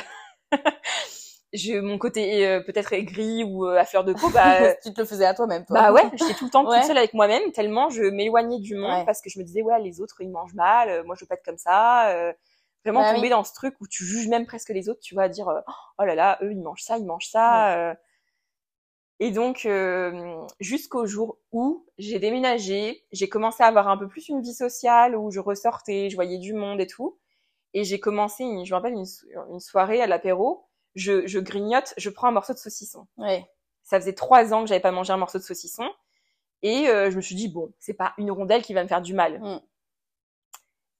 je, mon côté euh, peut-être aigri ou euh, à fleur de peau, bah, tu te le faisais à toi-même, toi. bah ouais, j'étais tout le temps Ouais. toute seule avec moi-même, tellement je m'éloignais du monde Ouais. parce que je me disais ouais les autres ils mangent mal, euh, moi je veux pas être comme ça. Vraiment Bah tomber oui. dans ce truc où tu juges même presque les autres, tu vas dire euh, oh là là eux ils mangent ça, ils mangent ça. euh. Et donc euh, jusqu'au jour où j'ai déménagé, j'ai commencé à avoir un peu plus une vie sociale où je ressortais, je voyais du monde et tout. Et j'ai commencé, une, je me rappelle une, so- une soirée à l'apéro, je, je grignote, je prends un morceau de saucisson Ouais. ça faisait trois ans que j'avais pas mangé un morceau de saucisson et euh, je me suis dit bon c'est pas une rondelle qui va me faire du mal Mm.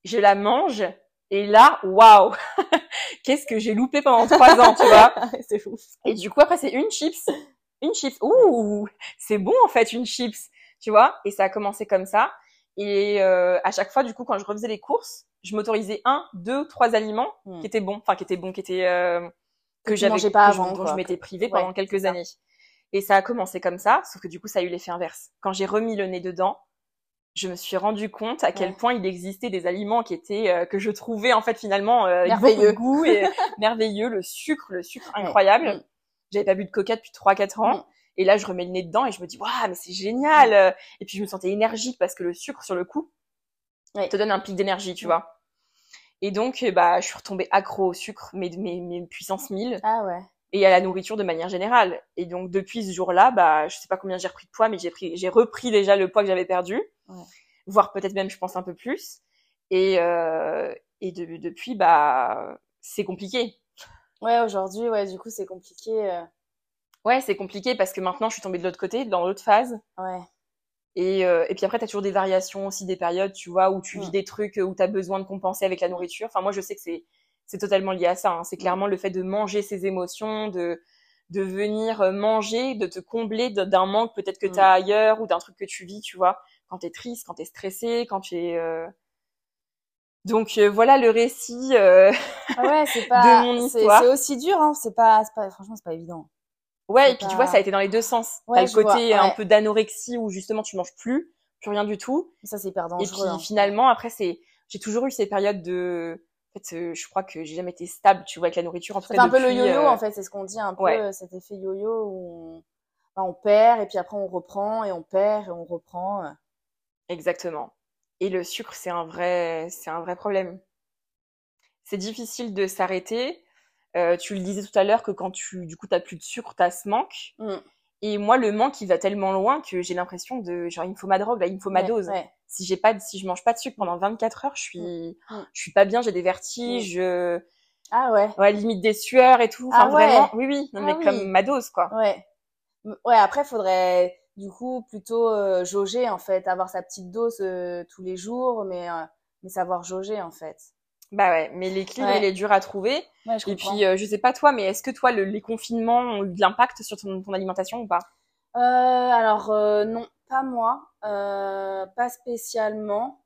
je la mange et là waouh qu'est-ce que j'ai loupé pendant trois ans tu vois c'est fou. et du coup après c'est une chips. Une chips. Ouh c'est bon en fait une chips tu vois et ça a commencé comme ça. Et euh, à chaque fois du coup quand je refaisais les courses je m'autorisais un deux trois aliments Mm. qui étaient bons. Enfin qui étaient bons qui étaient euh, que j'avais pas avant, dont je m'étais privée pendant quelques années. Et ça a commencé comme ça, sauf que du coup, ça a eu l'effet inverse. Quand j'ai remis le nez dedans, je me suis rendu compte à quel Ouais. point il existait des aliments qui étaient euh, que je trouvais en fait finalement euh, Merveilleux. goût et merveilleux, le sucre, le sucre Ouais. incroyable. Mm. J'avais pas bu de coca depuis 3 4 ans Mm. et là je remets le nez dedans et je me dis waouh, mais c'est génial. euh. Et puis je me sentais énergique parce que le sucre sur le coup Ouais. te donne un pic d'énergie, tu Mm. vois. Et donc bah je suis retombée accro au sucre, mais mes mes puissances 1000 Ah ouais. Et à la nourriture de manière générale. Et donc depuis ce jour-là, bah je sais pas combien j'ai repris de poids, mais j'ai pris, j'ai repris déjà le poids que j'avais perdu, Ouais. voire peut-être même je pense un peu plus. Et euh, et de- depuis bah c'est compliqué. Ouais, aujourd'hui, ouais, du coup, c'est compliqué. euh, Ouais, c'est compliqué parce que maintenant je suis tombée de l'autre côté, dans l'autre phase. Ouais. Et, euh, et puis après, tu as toujours des variations aussi, des périodes, tu vois, où tu vis des trucs, où tu as besoin de compenser avec la nourriture. Enfin, moi, je sais que c'est, c'est totalement lié à ça. hein. Mm. C'est clairement le fait de manger ses émotions, de, de venir euh, manger, de te combler de- d'un manque peut-être que Mm. tu as ailleurs ou d'un truc que tu vis, tu vois, quand tu es triste, quand tu es stressé, quand tu es... euh, Donc euh, voilà le récit. euh, Ah ouais, c'est pas. mon c'est histoire. c'est aussi dur, hein. C'est pas, pas. Franchement, c'est pas évident. Ouais, et puis tu vois, ça a été dans les deux sens. Ouais, T'as le vois, côté un peu d'anorexie où justement tu manges plus, plus rien du tout. Ça, c'est hyper Et dangereux. puis hein. finalement, après, c'est, j'ai toujours eu ces périodes de, fait, euh, je crois que j'ai jamais été stable, tu vois, avec la nourriture. En tout Ça cas, fait un peu le yo-yo, euh, en fait. C'est ce qu'on dit un peu, ouais. euh, cet effet yo-yo où on... enfin, on perd et puis après on reprend et on perd et on reprend. Exactement. Et le sucre, c'est un vrai, c'est un vrai problème. C'est difficile de s'arrêter. Euh, tu le disais tout à l'heure que quand tu, du coup, t'as plus de sucre, t'as ce manque. Mm. Et moi, le manque, il va tellement loin que j'ai l'impression de, genre, il me faut ma drogue, là, il me faut ma dose. ouais. Si j'ai pas, de- si je mange pas de sucre pendant 24 heures, je suis, Mm. je suis pas bien, j'ai des vertiges, je- Ah ouais. ouais, limite des sueurs et tout. Enfin, Ah ouais. vraiment, oui, oui, non, Ah mais oui. comme ma dose, quoi. Ouais. Ouais, après, faudrait du coup plutôt euh, jauger, en fait, avoir sa petite dose euh, tous les jours, mais, euh, mais savoir jauger, en fait. Bah ouais, mais l'équilibre, Ouais. il est dur à trouver. Ouais, je Et puis, euh, je sais pas toi, mais est-ce que toi, le- les confinements ont eu de l'impact sur ton, ton alimentation ou pas? Euh, alors, euh, non, pas moi. Euh, pas spécialement.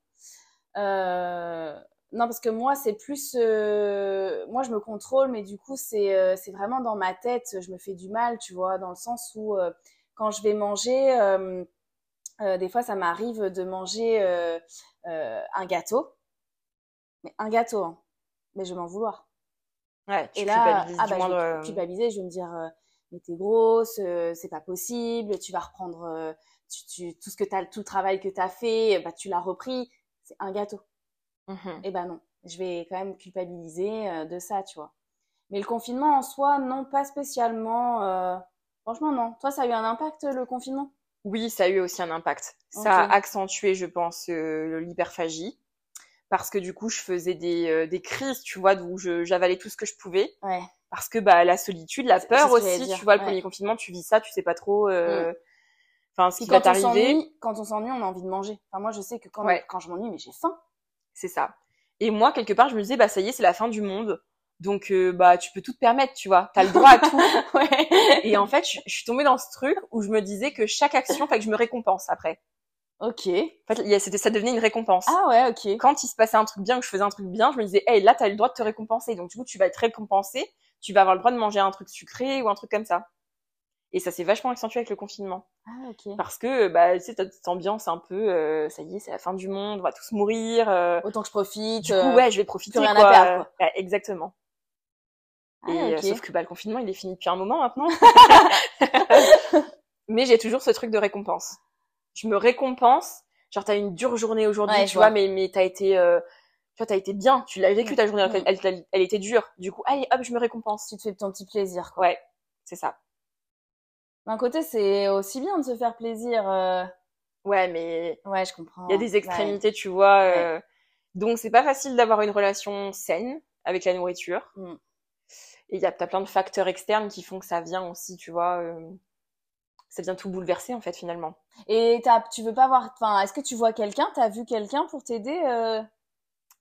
Non, parce que moi, c'est plus... moi, je me contrôle, mais du coup, c'est c'est vraiment dans ma tête. Je me fais du mal, tu vois, dans le sens où quand je vais manger, des fois, ça m'arrive de manger un gâteau. Mais un gâteau, hein. Mais je vais m'en vouloir. Ouais, tu Et là, ah bah, je vais euh, culpabiliser, je vais me dire, euh, mais t'es grosse, euh, c'est pas possible, tu vas reprendre euh, tu, tu- tout ce que t'as, tout le travail que t'as fait, bah tu l'as repris, c'est un gâteau. mhm. Et ben non, je vais quand même culpabiliser de ça, tu vois. Mais le confinement en soi, non, pas spécialement. Franchement, non. Toi, ça a eu un impact le confinement? Oui, ça a eu aussi un impact. Ça a accentué, je pense, l'hyperphagie. Parce que du coup, je faisais des, euh, des crises, tu vois, où j'avalais tout ce que je pouvais. Ouais. Parce que bah, la solitude, la peur aussi, tu vois, le premier confinement, tu vis ça, tu sais pas trop... Euh, mm. Enfin, ce qui va t'arriver. Quand on s'ennuie, on a envie de manger. Enfin, moi, je sais que quand, quand je m'ennuie, mais j'ai faim. C'est ça. Et moi, quelque part, je me disais, bah, ça y est, c'est la fin du monde. Donc, euh, bah, tu peux tout te permettre, tu vois. T'as le droit à tout. ouais. Et en fait, je, suis tombée dans ce truc où je me disais que chaque action, fait que je me récompense après. Ok. En fait, c'était, ça devenait une récompense. Ah ouais, ok. Quand il se passait un truc bien, que je faisais un truc bien, je me disais, hey, là, t'as le droit de te récompenser. Donc, du coup, tu vas être récompensé. Tu vas avoir le droit de manger un truc sucré ou un truc comme ça. Et ça s'est vachement accentué avec le confinement. Ah, ok. Parce que, bah, tu sais, t'as cette ambiance un peu, euh, ça y est, c'est la fin du monde, on va tous mourir. Euh. Autant que je profite. Du coup, euh, ouais, je vais profiter. Plus rien à perdre, quoi. exactement. Ah, et, euh, sauf que bah, le confinement, il est fini depuis un moment maintenant. mais j'ai toujours ce truc de récompense. Je me récompense. Genre, t'as une dure journée aujourd'hui, tu vois, mais, mais t'as été, euh, tu vois, t'as été bien. Tu l'as vécu ta journée. Elle, elle, était dure. Du coup, allez, hop, je me récompense. Tu te fais ton petit plaisir, quoi. Ouais, c'est ça. D'un côté, c'est aussi bien de se faire plaisir. Euh... Ouais, mais. Ouais, je comprends. Il y a des extrémités, tu vois. Euh... Donc, c'est pas facile d'avoir une relation saine avec la nourriture. Mm. Et il y a as plein de facteurs externes qui font que ça vient aussi, tu vois. Euh, ça vient tout bouleverser en fait finalement. Et tu veux pas voir, enfin, est-ce que tu vois quelqu'un? T'as vu quelqu'un pour t'aider euh?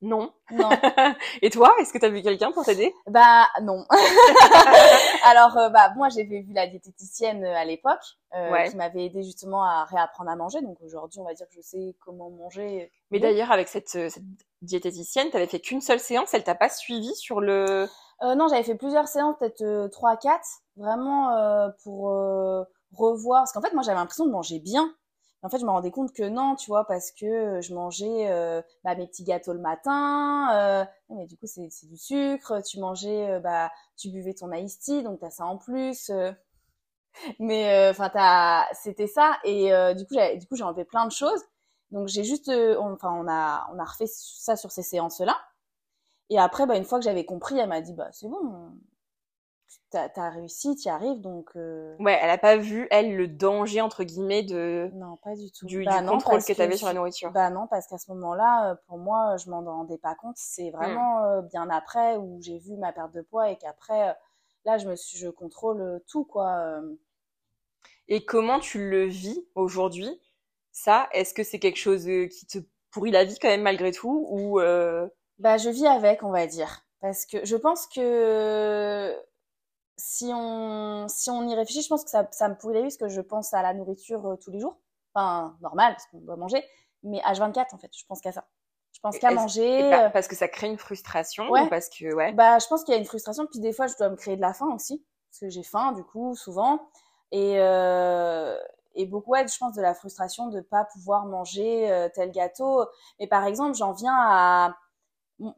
Non. Non. Et toi, est-ce que t'as vu quelqu'un pour t'aider? Bah non. Alors euh, bah moi j'avais vu la diététicienne à l'époque qui m'avait aidé justement à réapprendre à manger. Donc aujourd'hui on va dire que je sais comment manger. Mais d'ailleurs avec cette, cette diététicienne, t'avais fait qu'une seule séance, elle t'a pas suivi sur le euh, non, j'avais fait plusieurs séances, peut-être euh, trois, quatre, vraiment euh, pour euh, revoir. Parce qu'en fait, moi, j'avais l'impression de manger bien. en fait, je me rendais compte que non, tu vois, parce que je mangeais bah, mes petits gâteaux le matin. mais du coup, c'est du sucre. Tu mangeais, bah, tu buvais ton iced tea, donc t'as ça en plus. mais enfin, t'as, c'était ça. Et du coup, du coup, j'ai enlevé plein de choses. Donc j'ai juste, enfin, on a, on a refait ça sur ces séances-là. Et après, bah, une fois que j'avais compris, elle m'a dit, bah, c'est bon, t'as as réussi, t'y arrives, donc... Euh... Ouais, elle a pas vu, elle, le danger, entre guillemets, de... Non, pas du tout. Du, bah, contrôle que t'avais sur la nourriture. Bah non, parce qu'à ce moment-là, euh, pour moi, je m'en rendais pas compte. C'est vraiment hmm. euh, bien après où j'ai vu ma perte de poids et qu'après, là, je me suis, je contrôle tout, quoi. Et comment tu le vis aujourd'hui? Ça, est-ce que c'est quelque chose qui te pourrit la vie quand même malgré tout ou bah, je vis avec, on va dire. Parce que je pense que si on, si on y réfléchit, je pense que ça, ça me pourrait parce que je pense à la nourriture euh, tous les jours. Enfin, normal, parce qu'on doit manger. Mais H24, en fait, je pense qu'à ça. Je pense qu'à manger. Euh, parce que ça crée une frustration ouais. ou parce que, ouais? Bah, je pense qu'il y a une frustration. Puis des fois, je dois me créer de la faim aussi. Parce que j'ai faim, du coup, souvent. Et, euh, et beaucoup, ouais, je pense, de la frustration de pas pouvoir manger euh, tel gâteau. Mais par exemple, j'en viens à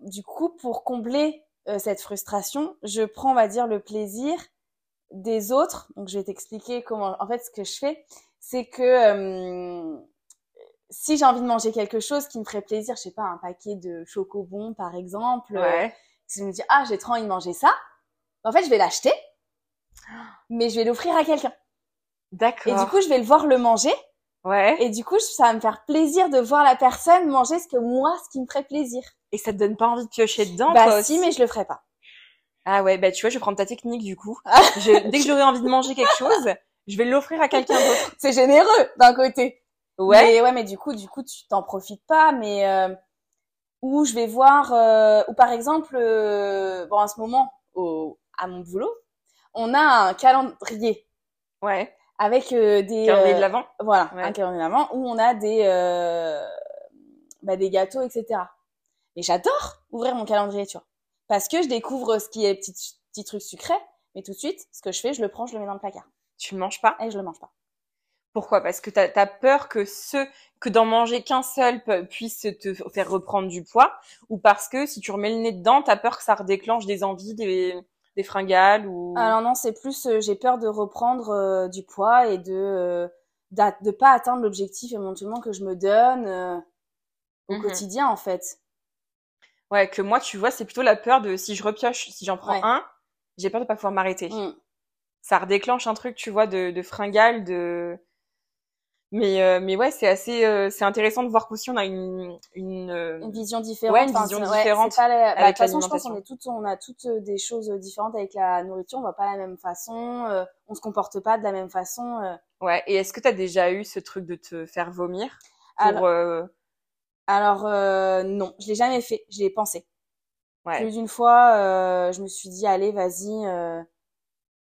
du coup, pour combler euh, cette frustration, je prends, on va dire, le plaisir des autres. Donc, je vais t'expliquer comment. En fait, ce que je fais, c'est que euh, si j'ai envie de manger quelque chose qui me ferait plaisir, je sais pas, un paquet de chocobons, par exemple. Ouais. si je me dis, ah, j'ai trop envie de manger ça, en fait, je vais l'acheter, mais je vais l'offrir à quelqu'un. D'accord. Et du coup, je vais le voir le manger. Ouais. Et du coup, ça va me faire plaisir de voir la personne manger ce que moi, ce qui me ferait plaisir. Et ça te donne pas envie de piocher dedans Bah si, mais je le ferai pas. Ah ouais, bah tu vois, je vais prendre ta technique du coup. je, dès que j'aurai envie de manger quelque chose, je vais l'offrir à quelqu'un d'autre. C'est généreux d'un côté. Ouais. Mais, ouais, mais du coup, du coup, tu t'en profites pas. Mais euh, ou je vais voir, euh, ou par exemple, euh, bon, en ce moment, au, à mon boulot, on a un calendrier. Ouais. Avec euh, des calendrier de l'avant. Voilà, un calendrier de l'avant où on a des bah, des gâteaux, etc. Mais j'adore ouvrir mon calendrier, tu vois. Parce que je découvre ce qui est petit, petit truc sucré, mais tout de suite, ce que je fais, je le prends, je le mets dans le placard. Tu le manges pas? Et je le mange pas. Pourquoi? Parce que tu as, peur que ce que d'en manger qu'un seul puisse te faire reprendre du poids, ou parce que si tu remets le nez dedans, tu as peur que ça redéclenche des envies, des, des fringales ou. Alors non, c'est plus euh, j'ai peur de reprendre euh, du poids et de euh, de pas atteindre l'objectif éventuellement que je me donne au mmh quotidien en fait. Ouais, que moi, tu vois, c'est plutôt la peur de si je repioche, si j'en prends un, j'ai peur de pas pouvoir m'arrêter. Mm. Ça redéclenche un truc, tu vois, de, de fringale, de. Mais, euh, mais ouais, c'est assez, euh, c'est intéressant de voir qu'aussi on a une, une, une vision différente. Ouais, une vision ouais, différente pas la- bah, De toute façon, je pense qu'on est toutes, on a toutes euh, des choses différentes avec la nourriture. On va pas la même façon. euh, on se comporte pas de la même façon. euh. Ouais. Et est-ce que t'as déjà eu ce truc de te faire vomir pour, Alors, euh, alors euh, non, je l'ai jamais fait. J'y ai pensé. ouais. Plus d'une fois, euh, je me suis dit, allez, vas-y, euh,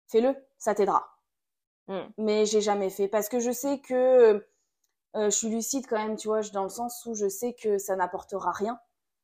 fais-le, ça t'aidera. Mm. Mais j'ai jamais fait parce que je sais que euh, je suis lucide quand même, tu vois, je- dans le sens où je sais que ça n'apportera rien,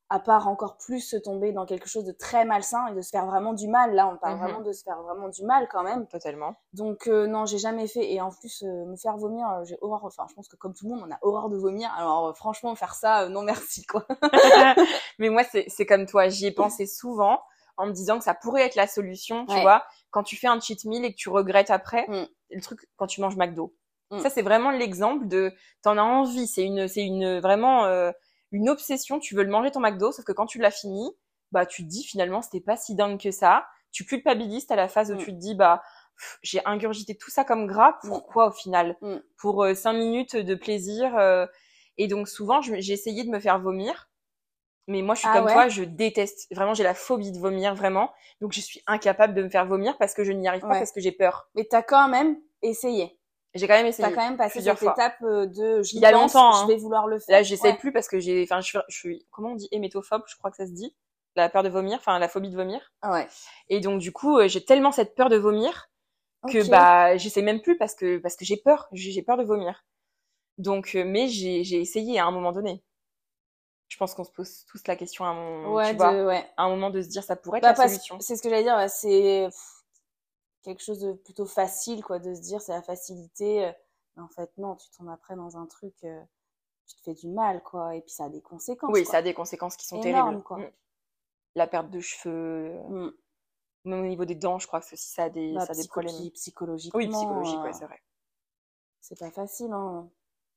à part encore plus se tomber dans quelque chose de très malsain et de se faire vraiment du mal. Là, on parle Mhm. vraiment de se faire vraiment du mal quand même. Totalement. Donc euh, non, j'ai jamais fait. Et en plus, euh, me faire vomir, euh, j'ai horreur. Enfin, je pense que comme tout le monde, on a horreur de vomir. Alors euh, franchement, faire ça, euh, non merci quoi. mais moi, c'est, c'est comme toi. J'y ai pensé souvent en me disant que ça pourrait être la solution, tu Ouais. vois, quand tu fais un cheat meal et que tu regrettes après, Mm. le truc quand tu manges McDo. Mm. Ça, c'est vraiment l'exemple de, t'en as envie. C'est une, c'est une, vraiment, euh, une obsession. Tu veux le manger ton McDo, sauf que quand tu l'as fini, bah, tu te dis finalement, c'était pas si dingue que ça. Tu culpabilises à la phase où Mm. tu te dis, bah, j'ai ingurgité tout ça comme gras. Pourquoi au final? Pour euh, cinq minutes de plaisir. euh, et donc souvent, j'ai essayé de me faire vomir. Mais moi, je suis Ah comme ouais? toi, je déteste. Vraiment, j'ai la phobie de vomir, vraiment. Donc, je suis incapable de me faire vomir parce que je n'y arrive pas, Ouais. parce que j'ai peur. Mais t'as quand même essayé. J'ai quand même essayé. T'as quand même passé plusieurs cette fois. étape euh, de j'y Il y a longtemps, hein. je vais vouloir le faire. Là, j'essaie Ouais. plus parce que j'ai, enfin, je suis, je suis, comment on dit, hémétophobe, je crois que ça se dit. La peur de vomir, enfin, la phobie de vomir. Ah ouais. Et donc, du coup, euh, j'ai tellement cette peur de vomir que, bah, j'essaie même plus parce que, parce que j'ai peur. J'ai peur de vomir. Donc, euh, mais j'ai essayé à un moment donné. Je pense qu'on se pose tous la question à un moment, ouais, tu vois, de- ouais. à un moment de se dire ça pourrait être Bah, la solution. c'est ce que j'allais dire, c'est quelque chose de plutôt facile, quoi, de se dire c'est la facilité. euh, Mais en fait, non, tu tombes après dans un truc, euh, tu te fais du mal, quoi, et puis ça a des conséquences. Oui, quoi. ça a des conséquences qui sont Énorme, terribles. quoi. Mm. La perte de cheveux, euh, Mm. même au niveau des dents, je crois que aussi ça a des, Bah, ça a des psycho- problèmes. psy- psychologiquement. Oui, psychologique, euh, ouais, c'est vrai. c'est pas facile, hein.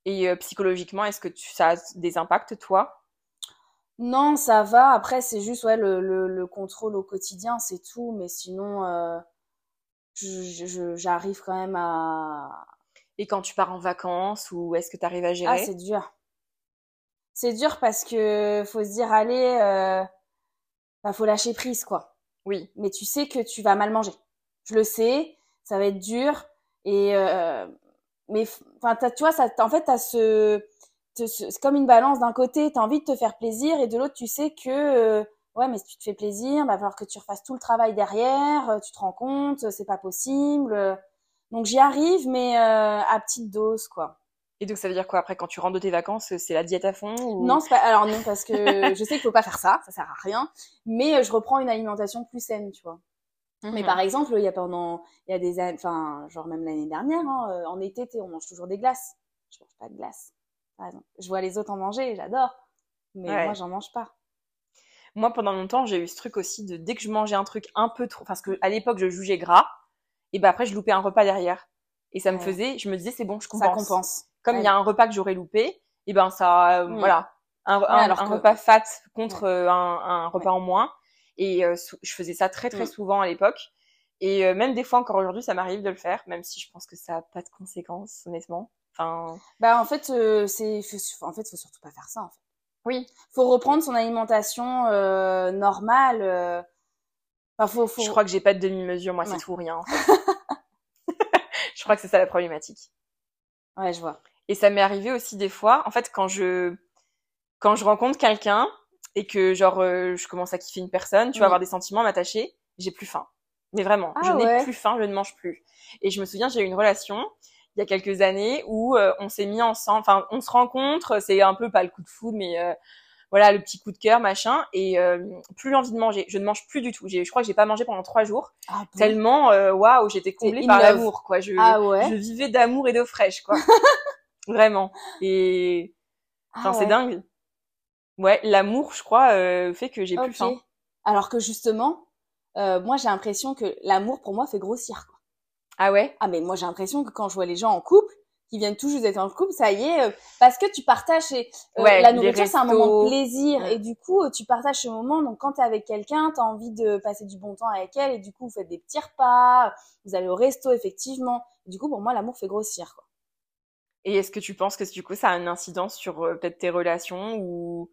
Et euh, psychologiquement, est-ce que tu, ça a des impacts, toi Non, ça va. Après, c'est juste ouais, le, le, le contrôle au quotidien, c'est tout. Mais sinon, euh, je- je- j'arrive quand même à, Et quand tu pars en vacances, ou est-ce que tu arrives à Ah, gérer? c'est dur. C'est dur parce que faut se dire, allez, euh, bah, faut lâcher prise, quoi. Oui, Mais tu sais que tu vas mal manger. Je le sais, ça va être dur. Et euh, mais enfin, tu vois, ça, en fait, t'as ce- c'est comme une balance. D'un côté, t'as envie de te faire plaisir, et de l'autre, tu sais que euh, ouais, mais si tu te fais plaisir, va falloir que tu refasses tout le travail derrière. euh, Tu te rends compte, c'est pas possible. Donc j'y arrive, mais euh, à petite dose, quoi. Et donc ça veut dire quoi après quand tu rentres de tes vacances, c'est la diète à fond ou... Non, c'est pas. Alors non, parce que je sais qu'il faut pas faire ça, ça sert à rien. Mais euh, je reprends une alimentation plus saine, tu vois. Mais Mhm. par exemple, il y a pendant, il y a des années, enfin, genre même l'année dernière, hein, euh, en été, on mange toujours des glaces. Je mange pas de glace. Par exemple. Je vois les autres en manger, j'adore. Mais Ouais. moi, j'en mange pas. Moi, pendant longtemps, j'ai eu ce truc aussi de dès que je mangeais un truc un peu trop, parce que à l'époque, je jugeais gras, et ben après, je loupais un repas derrière. Et ça me Ouais. faisait, je me disais, c'est bon, je Ça compense. compense. Comme il Ouais. y a un repas que j'aurais loupé, et ben ça, euh, Mm. voilà, un, un- alors un que- repas fat contre euh, un, un repas en moins. Et euh, je faisais ça très très Mm. souvent à l'époque. Et euh, même des fois encore aujourd'hui, ça m'arrive de le faire, même si je pense que ça a pas de conséquences, honnêtement. Enfin, Bah en fait, euh, c'est, faut- en fait, faut surtout pas faire ça. En fait. oui, Faut reprendre son alimentation euh, normale. euh. Enfin, faut, faut... je crois que j'ai pas de demi-mesure, moi, c'est tout ou rien. En fait. je crois que c'est ça la problématique. Ouais, je vois. Et ça m'est arrivé aussi des fois, en fait, quand je quand je rencontre quelqu'un et que genre euh, je commence à kiffer une personne, tu vas avoir des sentiments, m'attacher, j'ai plus faim. Mais vraiment, Ah je n'ai plus faim, je ne mange plus. Et je me souviens, j'ai eu une relation il y a quelques années où euh, on s'est mis ensemble, enfin on se rencontre, c'est un peu pas le coup de foudre, mais euh, voilà le petit coup de cœur machin. Et euh, plus l'envie de manger, je ne mange plus du tout. J'ai- Je crois que j'ai pas mangé pendant trois jours, Ah, bon? Tellement euh, waouh, j'étais comblée par l'amour quoi. Je Ah ouais? je vivais d'amour et d'eau fraîche quoi. Vraiment. Et Enfin, Ah c'est ouais. dingue. Ouais, l'amour, je crois, euh, fait que j'ai plus faim. Alors que justement, euh, moi j'ai l'impression que l'amour pour moi fait grossir. Quoi. Ah ouais? Ah mais moi j'ai l'impression que quand je vois les gens en couple, qui viennent tout juste d'être en couple, ça y est, euh, parce que tu partages et, euh, Ouais, la nourriture c'est un moment de plaisir et du coup euh, tu partages ce moment. Donc quand t'es avec quelqu'un, t'as envie de passer du bon temps avec elle et du coup vous faites des petits repas, vous allez au resto effectivement. Du coup pour moi l'amour fait grossir. Quoi. Et est-ce que tu penses que du coup ça a une incidence sur peut-être tes relations ou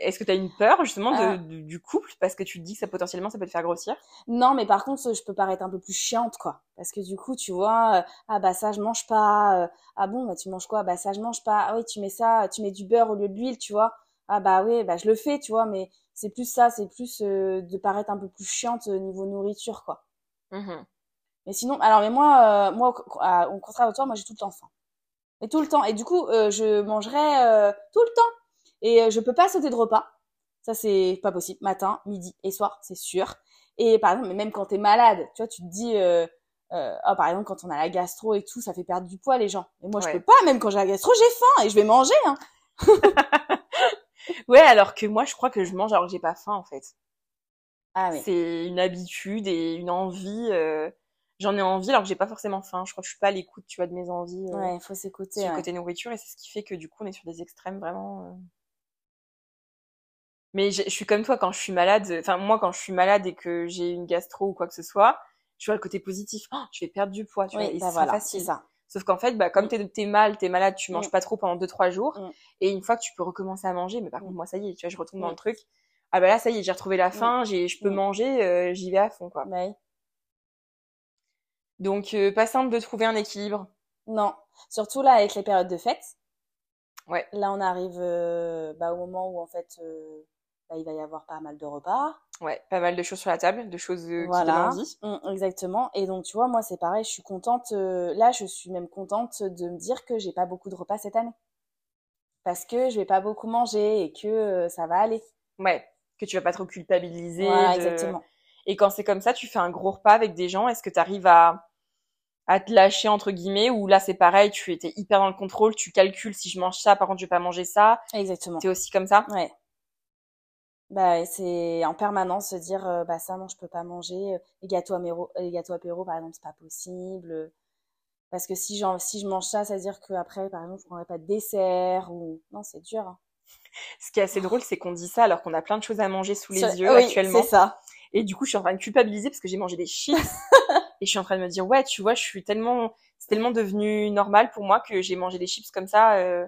est-ce que tu as une peur justement de, du couple parce que tu te dis que ça potentiellement ça peut te faire grossir? Non, mais par contre, je peux paraître un peu plus chiante quoi. Parce que du coup, tu vois, euh, ah bah ça je mange pas. Euh, ah bon, bah tu manges quoi? Bah ça je mange pas. Ah oui, tu mets ça, tu mets du beurre au lieu de l'huile, tu vois. Ah bah oui, bah je le fais, tu vois, mais c'est plus ça, c'est plus euh, de paraître un peu plus chiante au niveau nourriture quoi. Mmh mais sinon, alors mais moi, moi au contraire de toi, moi j'ai tout le temps faim. Et tout le temps. Et du coup, je mangerai tout le temps et euh, je peux pas sauter de repas. Ça, c'est pas possible. Matin, midi et soir, c'est sûr. Et par exemple, même quand t'es malade, tu vois, tu te dis, euh, euh, oh, par exemple, quand on a la gastro et tout, ça fait perdre du poids les gens. Mais moi, je peux pas. Même quand j'ai la gastro, j'ai faim et je vais manger. Hein. ouais, alors que moi, je crois que je mange alors que j'ai pas faim, en fait. Ah oui. C'est une habitude et une envie. Euh... J'en ai envie alors que j'ai pas forcément faim. Je crois que je suis pas à l'écoute, tu vois, de mes envies. Ouais, il faut s'écouter. Sur le côté nourriture et c'est ce qui fait que du coup, on est sur des extrêmes vraiment. Euh, mais je, suis comme toi quand je suis malade. Enfin, moi, quand je suis malade et que j'ai une gastro ou quoi que ce soit, je vois le côté positif. Oh, je vais perdre du poids, tu vois. Et bah c'est facile. Ça. Sauf qu'en fait, bah, comme mm. t'es es mal, t'es malade, tu manges mm. pas trop pendant deux trois jours. Mm. Et une fois que tu peux recommencer à manger, mais par contre, moi, ça y est, tu vois, je retourne dans le truc. Ah bah là, ça y est, j'ai retrouvé la faim, j'ai, je peux manger, euh, j'y vais à fond, quoi. Bah Donc, euh, pas simple de trouver un équilibre. Non, surtout là avec les périodes de fête. Ouais. Là, on arrive euh, bah, au moment où en fait bah, il va y avoir pas mal de repas. Ouais, pas mal de choses sur la table, de choses euh, qui donnent envie. Mmh, exactement. Et donc, tu vois, moi, c'est pareil, je suis contente. Euh, là, je suis même contente de me dire que j'ai pas beaucoup de repas cette année. Parce que je vais pas beaucoup manger et que euh, ça va aller. Ouais, que tu vas pas trop culpabiliser. Voilà, exactement. Et quand c'est comme ça, tu fais un gros repas avec des gens, est-ce que tu arrives à, à te lâcher, entre guillemets, ou là, c'est pareil, tu étais hyper dans le contrôle, tu calcules si je mange ça, par contre, je vais pas manger ça. Exactement. T'es aussi comme ça? Ouais. Bah, c'est en permanence se dire euh, bah ça non je peux pas manger les gâteaux apéro les gâteaux apéro par exemple c'est pas possible. Parce que si si je mange ça ça veut dire que après par exemple je prendrai pas de dessert ou non c'est dur hein. ce qui est assez drôle c'est qu'on dit ça alors qu'on a plein de choses à manger sous les yeux oui, actuellement. c'est ça. Et du coup je suis en train de culpabiliser parce que j'ai mangé des chips. Et je suis en train de me dire ouais tu vois je suis tellement c'est tellement devenu normal pour moi que j'ai mangé des chips comme ça euh...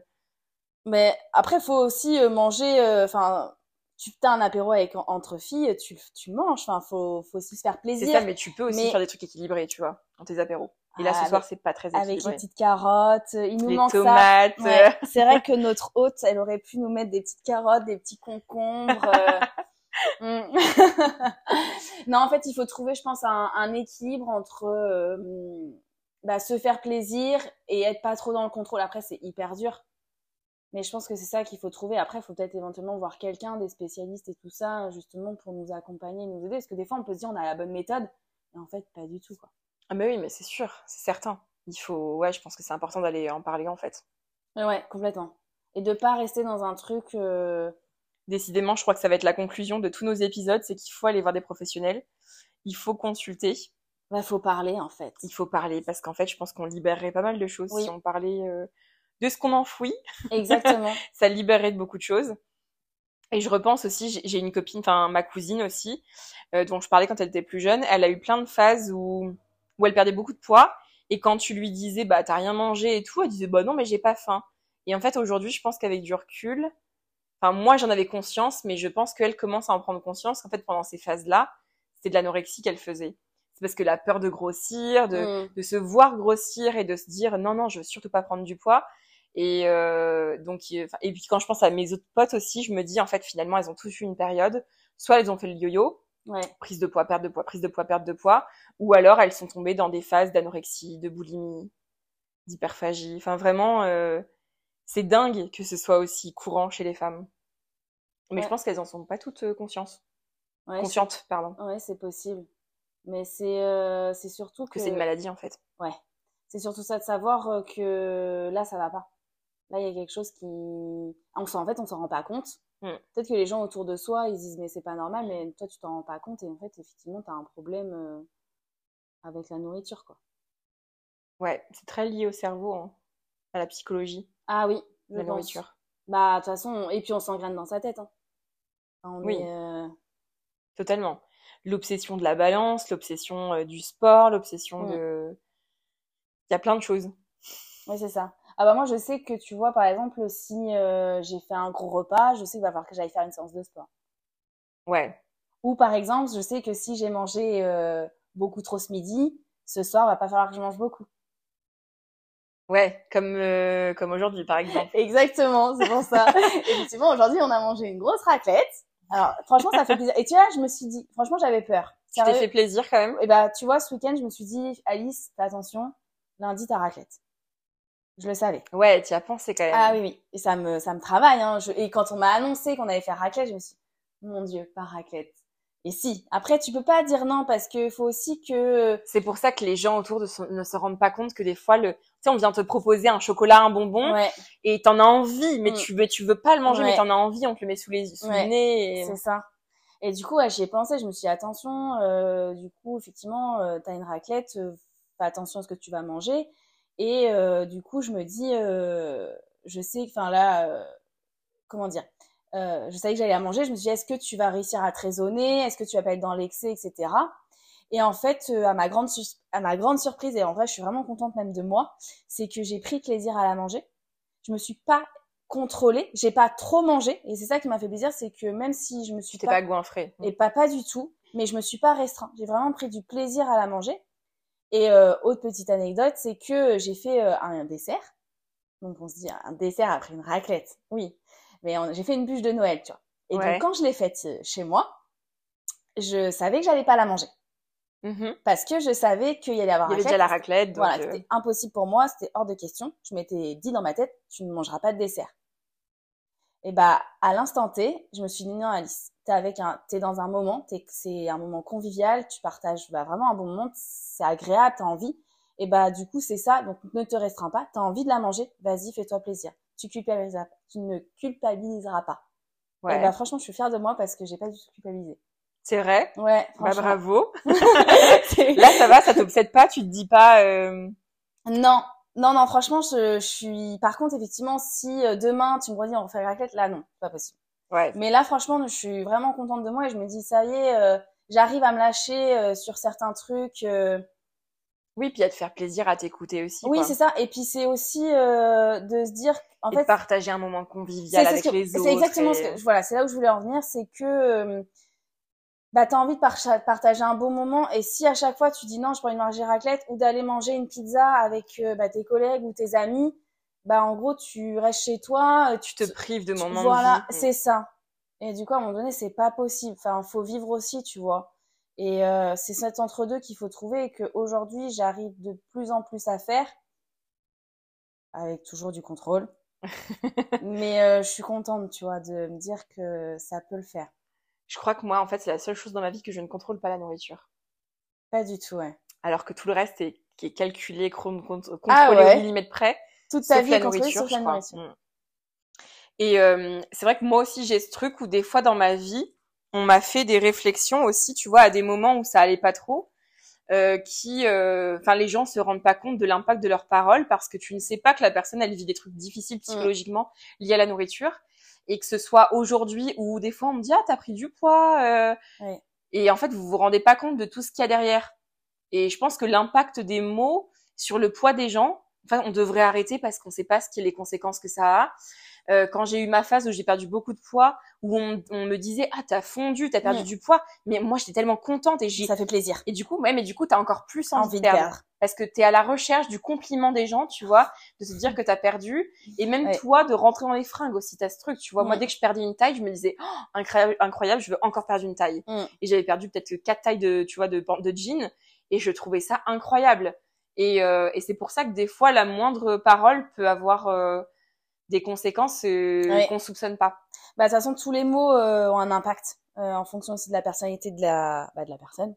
mais après faut aussi manger euh, enfin tu as un apéro avec entre filles, tu, tu manges. Enfin, faut, faut aussi se faire plaisir. C'est ça, mais tu peux aussi faire des trucs équilibrés, tu vois, dans tes apéros. Et là, ce ah, soir, c'est pas très équilibré. Avec les petites carottes, il nous les manque tomates. ça. c'est vrai que notre hôte, elle aurait pu nous mettre des petites carottes, des petits concombres. Euh. Mm. non, en fait, il faut trouver, je pense, un, un équilibre entre euh, bah, se faire plaisir et être pas trop dans le contrôle. Après, c'est hyper dur. Mais je pense que c'est ça qu'il faut trouver. Après, il faut peut-être éventuellement voir quelqu'un, des spécialistes et tout ça, justement, pour nous accompagner, nous aider. Parce que des fois, on peut se dire, on a la bonne méthode, mais en fait, pas du tout, quoi. Ah, bah oui, mais c'est sûr, c'est certain. Il faut, ouais, je pense que c'est important d'aller en parler, en fait. Ouais, complètement. Et de pas rester dans un truc. Euh, Décidément, je crois que ça va être la conclusion de tous nos épisodes, c'est qu'il faut aller voir des professionnels. Il faut consulter. Il faut parler, en fait. Il faut parler, parce qu'en fait, je pense qu'on libérerait pas mal de choses si on parlait. Euh, de ce qu'on enfouit. Exactement. ça libérait de beaucoup de choses. Et je repense aussi, j'ai une copine, enfin ma cousine aussi, euh, dont je parlais quand elle était plus jeune. Elle a eu plein de phases où, où elle perdait beaucoup de poids. Et quand tu lui disais, bah t'as rien mangé et tout, elle disait, bah non, mais j'ai pas faim. Et en fait, aujourd'hui, je pense qu'avec du recul, enfin moi j'en avais conscience, mais je pense qu'elle commence à en prendre conscience qu'en fait pendant ces phases-là, c'était de l'anorexie qu'elle faisait. C'est parce que la peur de grossir, de, mm. de se voir grossir et de se dire non non, je veux surtout pas prendre du poids, et euh, donc, et puis quand je pense à mes autres potes aussi, je me dis en fait finalement elles ont tous eu une période, soit elles ont fait le yo-yo, prise de poids, perte de poids, prise de poids, perte de poids, ou alors elles sont tombées dans des phases d'anorexie, de boulimie, d'hyperphagie. Enfin vraiment, euh, c'est dingue que ce soit aussi courant chez les femmes. Mais je pense qu'elles en sont pas toutes euh, conscientes. conscientes, pardon. Ouais, c'est possible. Mais c'est euh, c'est surtout que, que c'est une maladie en fait. Ouais. C'est surtout ça de savoir euh, que là ça va pas. Là, il y a quelque chose qui. On en fait, on s'en rend pas compte. Mm. Peut-être que les gens autour de soi, ils disent, mais c'est pas normal, mais toi, tu t'en rends pas compte. Et en fait, effectivement, tu as un problème euh, avec la nourriture, quoi. Ouais, c'est très lié au cerveau, hein, à la psychologie. Ah oui, la nourriture. Bah, de toute façon, et puis on s'engraine dans sa tête. Hein. oui. Euh, Totalement. L'obsession de la balance, l'obsession euh, du sport, l'obsession mm. de. Il y a plein de choses. Oui, c'est ça. Ah bah moi je sais que tu vois par exemple si euh, j'ai fait un gros repas, je sais qu'il va falloir que j'aille faire une séance de sport. Ouais. Ou par exemple, je sais que si j'ai mangé euh, beaucoup trop ce midi, ce soir va pas falloir que je mange beaucoup. Ouais, comme euh, comme aujourd'hui par exemple. Exactement, c'est pour ça. Effectivement, aujourd'hui on a mangé une grosse raclette. Alors franchement ça fait plaisir. Et tu vois, je me suis dit, franchement j'avais peur. Tu t'es fait plaisir quand même? Et bah tu vois, ce week-end je me suis dit, Alice, fais attention, lundi ta raclette. Je le savais. Ouais, tu as pensé quand même. Ah oui, oui. Et ça me, ça me travaille. Hein. Je... Et quand on m'a annoncé qu'on allait faire raclette, je me suis dit, mon Dieu, pas raclette. Et si, après, tu peux pas dire non parce que faut aussi que. C'est pour ça que les gens autour de ne se rendent pas compte que des fois, le, tu sais, on vient te proposer un chocolat, un bonbon, Ouais, et t'en as envie, mais Mm. tu veux, tu veux pas le manger, Ouais. mais t'en as envie, on te le met sous les, sous Ouais, le nez. et- c'est ça. Et du coup, ouais, j'y ai pensé. Je me suis dit, attention, euh, du coup, effectivement, euh, t'as une raclette, euh, fais attention à ce que tu vas manger. Et euh, du coup, je me dis, euh, je sais, enfin là, euh, comment dire, euh, je savais que j'allais à manger. Je me suis dit, est-ce que tu vas réussir à te raisonner? Est-ce que tu vas pas être dans l'excès, etc. Et en fait, euh, à ma grande à ma grande surprise, et en vrai, je suis vraiment contente même de moi, c'est que j'ai pris plaisir à la manger. Je me suis pas contrôlée, j'ai pas trop mangé, et c'est ça qui m'a fait plaisir, c'est que même si je me suis pas pas goinfré. et pas pas du tout, mais je me suis pas restreint. J'ai vraiment pris du plaisir à la manger. Et euh, autre petite anecdote, c'est que j'ai fait euh, un dessert. Donc on se dit un dessert après une raclette, oui. Mais j'ai fait une bûche de Noël, tu vois. Et Ouais. donc quand je l'ai faite euh, chez moi, je savais que j'allais pas la manger Mhm. parce que je savais qu'il y allait avoir Il y avait déjà la raclette, donc. Voilà, euh, c'était impossible pour moi, c'était hors de question. Je m'étais dit dans ma tête, tu ne mangeras pas de dessert. Et bah, à l'instant T, je me suis dit non, Alice, t'es avec un, t'es dans un moment, t'es, c'est un moment convivial, tu partages bah, vraiment un bon moment, c'est agréable, t'as envie. Et bah, du coup, c'est ça, donc ne te restreins pas, t'as envie de la manger, vas-y, fais-toi plaisir. Tu culpabiliseras, tu ne culpabiliseras pas. ouais. Et bah, franchement, je suis fière de moi parce que j'ai pas du tout culpabilisé. C'est vrai. Ouais, Bah bravo. Là, ça va, ça t'obsède pas, tu te dis pas. euh, Non, non, non, franchement, je, je suis. Par contre, effectivement, si euh, demain tu me redis on refait la raclette, là, non, pas possible. Ouais. Mais là, franchement, je suis vraiment contente de moi et je me dis, ça y est, euh, j'arrive à me lâcher euh, sur certains trucs. euh. Oui, puis à te faire plaisir à t'écouter aussi. Oui, c'est ça. Et puis, c'est aussi de se dire, en Et fait, de partager un moment convivial avec que- les autres. c'est exactement et- ce que. Voilà, c'est là où je voulais en venir, c'est que. bah, t'as envie de par- partager un bon moment et si à chaque fois tu dis non, je prends une manger raclette ou d'aller manger une pizza avec euh, bah, tes collègues ou tes amis, bah en gros tu restes chez toi, euh, Tu te prives de moments voilà, de vie. c'est ça. Et du coup, à un moment donné, c'est pas possible. Enfin, faut vivre aussi, tu vois. Et euh, c'est cet entre-deux qu'il faut trouver et qu'aujourd'hui, j'arrive de plus en plus à faire, avec toujours du contrôle. Mais euh, je suis contente, tu vois, de me dire que ça peut le faire. Je crois que moi, en fait, c'est la seule chose dans ma vie que je ne contrôle pas la nourriture. Pas du tout, ouais. Alors que tout le reste est, qui est calculé, con- contrôlé Ah au millimètre près. Toute sauf vie est sauf je la nourriture. Mm. Et euh, c'est vrai que moi aussi, j'ai ce truc où des fois dans ma vie, on m'a fait des réflexions aussi, tu vois, à des moments où ça allait pas trop, euh, qui, euh, enfin, les gens se rendent pas compte de l'impact de leurs paroles parce que tu ne sais pas que la personne, elle vit des trucs difficiles psychologiquement liés à la nourriture. Et que ce soit aujourd'hui ou des fois on me dit, ah, t'as pris du poids. euh. Et en fait, vous vous rendez pas compte de tout ce qu'il y a derrière. Et je pense que l'impact des mots sur le poids des gens, enfin, on devrait arrêter parce qu'on sait pas ce qui est les conséquences que ça a. Euh, quand j'ai eu ma phase où j'ai perdu beaucoup de poids, où on, on me disait ah t'as fondu, t'as perdu du poids, mais moi j'étais tellement contente et j'ai Ça fait plaisir. et du coup ouais mais du coup t'as encore plus envie, Envie de perdre, perdre. parce que t'es à la recherche du compliment des gens, tu vois, de se dire que t'as perdu et même Ouais. toi de rentrer dans les fringues aussi t'as ce truc, tu vois. Moi dès que je perdais une taille, je me disais oh, incroyable, incroyable, je veux encore perdre une taille Mm. et j'avais perdu peut-être que quatre tailles de tu vois de de jeans et je trouvais ça incroyable. Et, euh, et c'est pour ça que des fois la moindre parole peut avoir euh, des conséquences euh, qu'on soupçonne pas. Bah, de toute façon, tous les mots euh, ont un impact euh, en fonction aussi de la personnalité de la, bah, de la personne.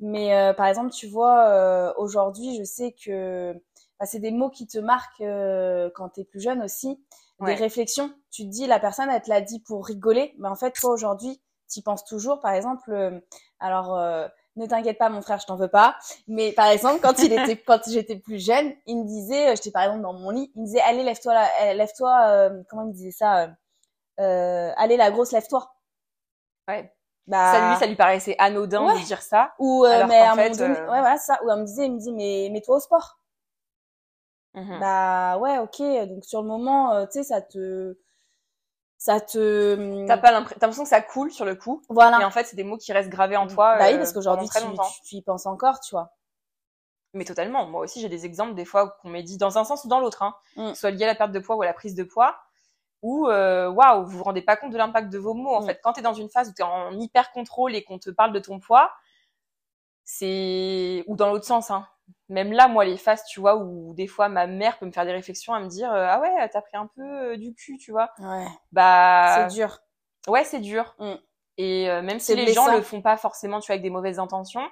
Mais euh, par exemple, tu vois, euh, aujourd'hui, je sais que bah, c'est des mots qui te marquent euh, quand tu es plus jeune aussi. Ouais. Des réflexions. Tu te dis, la personne, elle te l'a dit pour rigoler, mais en fait, toi, aujourd'hui, tu penses toujours. Par exemple, euh, alors, euh, ne t'inquiète pas, mon frère, je t'en veux pas. Mais par exemple, quand il était, quand j'étais plus jeune, il me disait, euh, j'étais par exemple dans mon lit, il me disait, allez, lève-toi, euh, lève-toi. euh, comment il me disait ça euh, euh, allez la grosse lève-toi. Ouais. Bah, Ça lui ça lui paraissait anodin Ouais. de dire ça. ou euh, alors mais à un fait, moment donné, ouais voilà ça. Ou elle me disait, il me dit mais mets-toi au sport. Mmh bah ouais, ok. Donc sur le moment, tu sais, ça te, ça te. Mmh T'as pas l'impression que ça coule sur le coup. Voilà. Et en fait, c'est des mots qui restent gravés en toi. Bah oui, parce qu'aujourd'hui, tu, tu, y penses encore, tu vois. Mais totalement. Moi aussi, j'ai des exemples des fois qu'on m'ait dit dans un sens ou dans l'autre, hein, mmh. soit lié à la perte de poids ou à la prise de poids, ou euh, waouh, vous vous rendez pas compte de l'impact de vos mots. En fait, quand tu es dans une phase où tu es en hyper contrôle et qu'on te parle de ton poids, c'est ou dans l'autre sens, hein même là, moi, les phases, tu vois, où des fois ma mère peut me faire des réflexions à me dire euh, ah ouais, t'as pris un peu euh, du cul, tu vois. Ouais. Bah. C'est dur. Ouais, c'est dur. Mm. Et euh, même si les gens le font pas forcément, tu vois, avec des mauvaises intentions,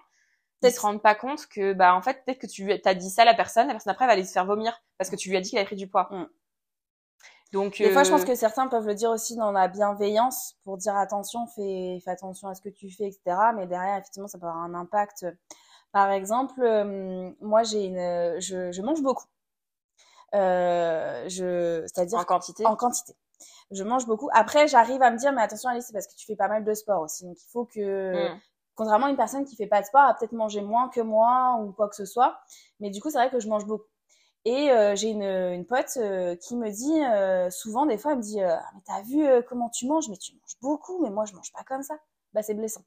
ils se rendent pas compte que bah en fait peut-être que tu as dit ça à la personne, la personne après va aller se faire vomir parce que tu lui as dit qu'elle avait pris du poids. Mm. Donc, des fois, je pense que certains peuvent le dire aussi dans la bienveillance pour dire attention, fais, fais attention à ce que tu fais, etc. Mais derrière, effectivement, ça peut avoir un impact par exemple, euh, moi, j'ai une, je, je, mange beaucoup. Euh, je, c'est-à-dire en quantité? En quantité. Je mange beaucoup. Après, j'arrive à me dire, mais attention, Alice, c'est parce que tu fais pas mal de sport aussi. Donc, il faut que, hmm. contrairement à une personne qui fait pas de sport, a peut-être manger moins que moi ou quoi que ce soit. Mais du coup, c'est vrai que je mange beaucoup. Et euh, j'ai une, une pote euh, qui me dit euh, souvent, des fois, elle me dit, ah, mais t'as vu comment tu manges? Mais tu manges beaucoup, mais moi, je mange pas comme ça. Bah, c'est blessant.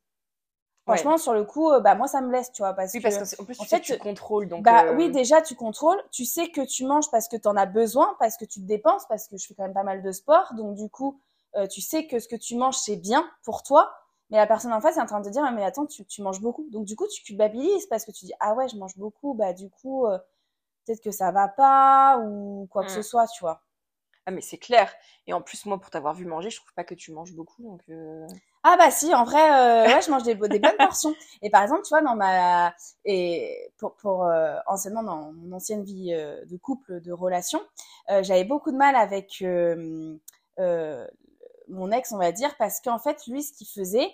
Franchement, sur le coup, euh, bah moi ça me blesse, tu vois, parce oui, parce que en plus tu, fait, tu contrôles, donc. Bah euh, oui, déjà tu contrôles, tu sais que tu manges parce que tu en as besoin, parce que tu te dépenses, parce que je fais quand même pas mal de sport, donc du coup, euh, tu sais que ce que tu manges c'est bien pour toi, mais la personne en face est en train de te dire ah, mais attends, tu, tu manges beaucoup, donc du coup tu culpabilises parce que tu dis ah ouais je mange beaucoup, bah du coup peut-être que ça va pas ou quoi que ce mmh. soit, tu vois. Ah mais c'est clair. Et en plus moi pour t'avoir vu manger, je trouve pas que tu manges beaucoup donc. Ah bah si, en vrai, euh, ouais, je mange des, des, bonnes portions. Et par exemple, tu vois, dans ma et pour, pour euh, anciennement dans mon ancienne vie euh, de couple, de relation, euh, j'avais beaucoup de mal avec euh, mon ex, on va dire, parce qu'en fait, lui, ce qu'il faisait,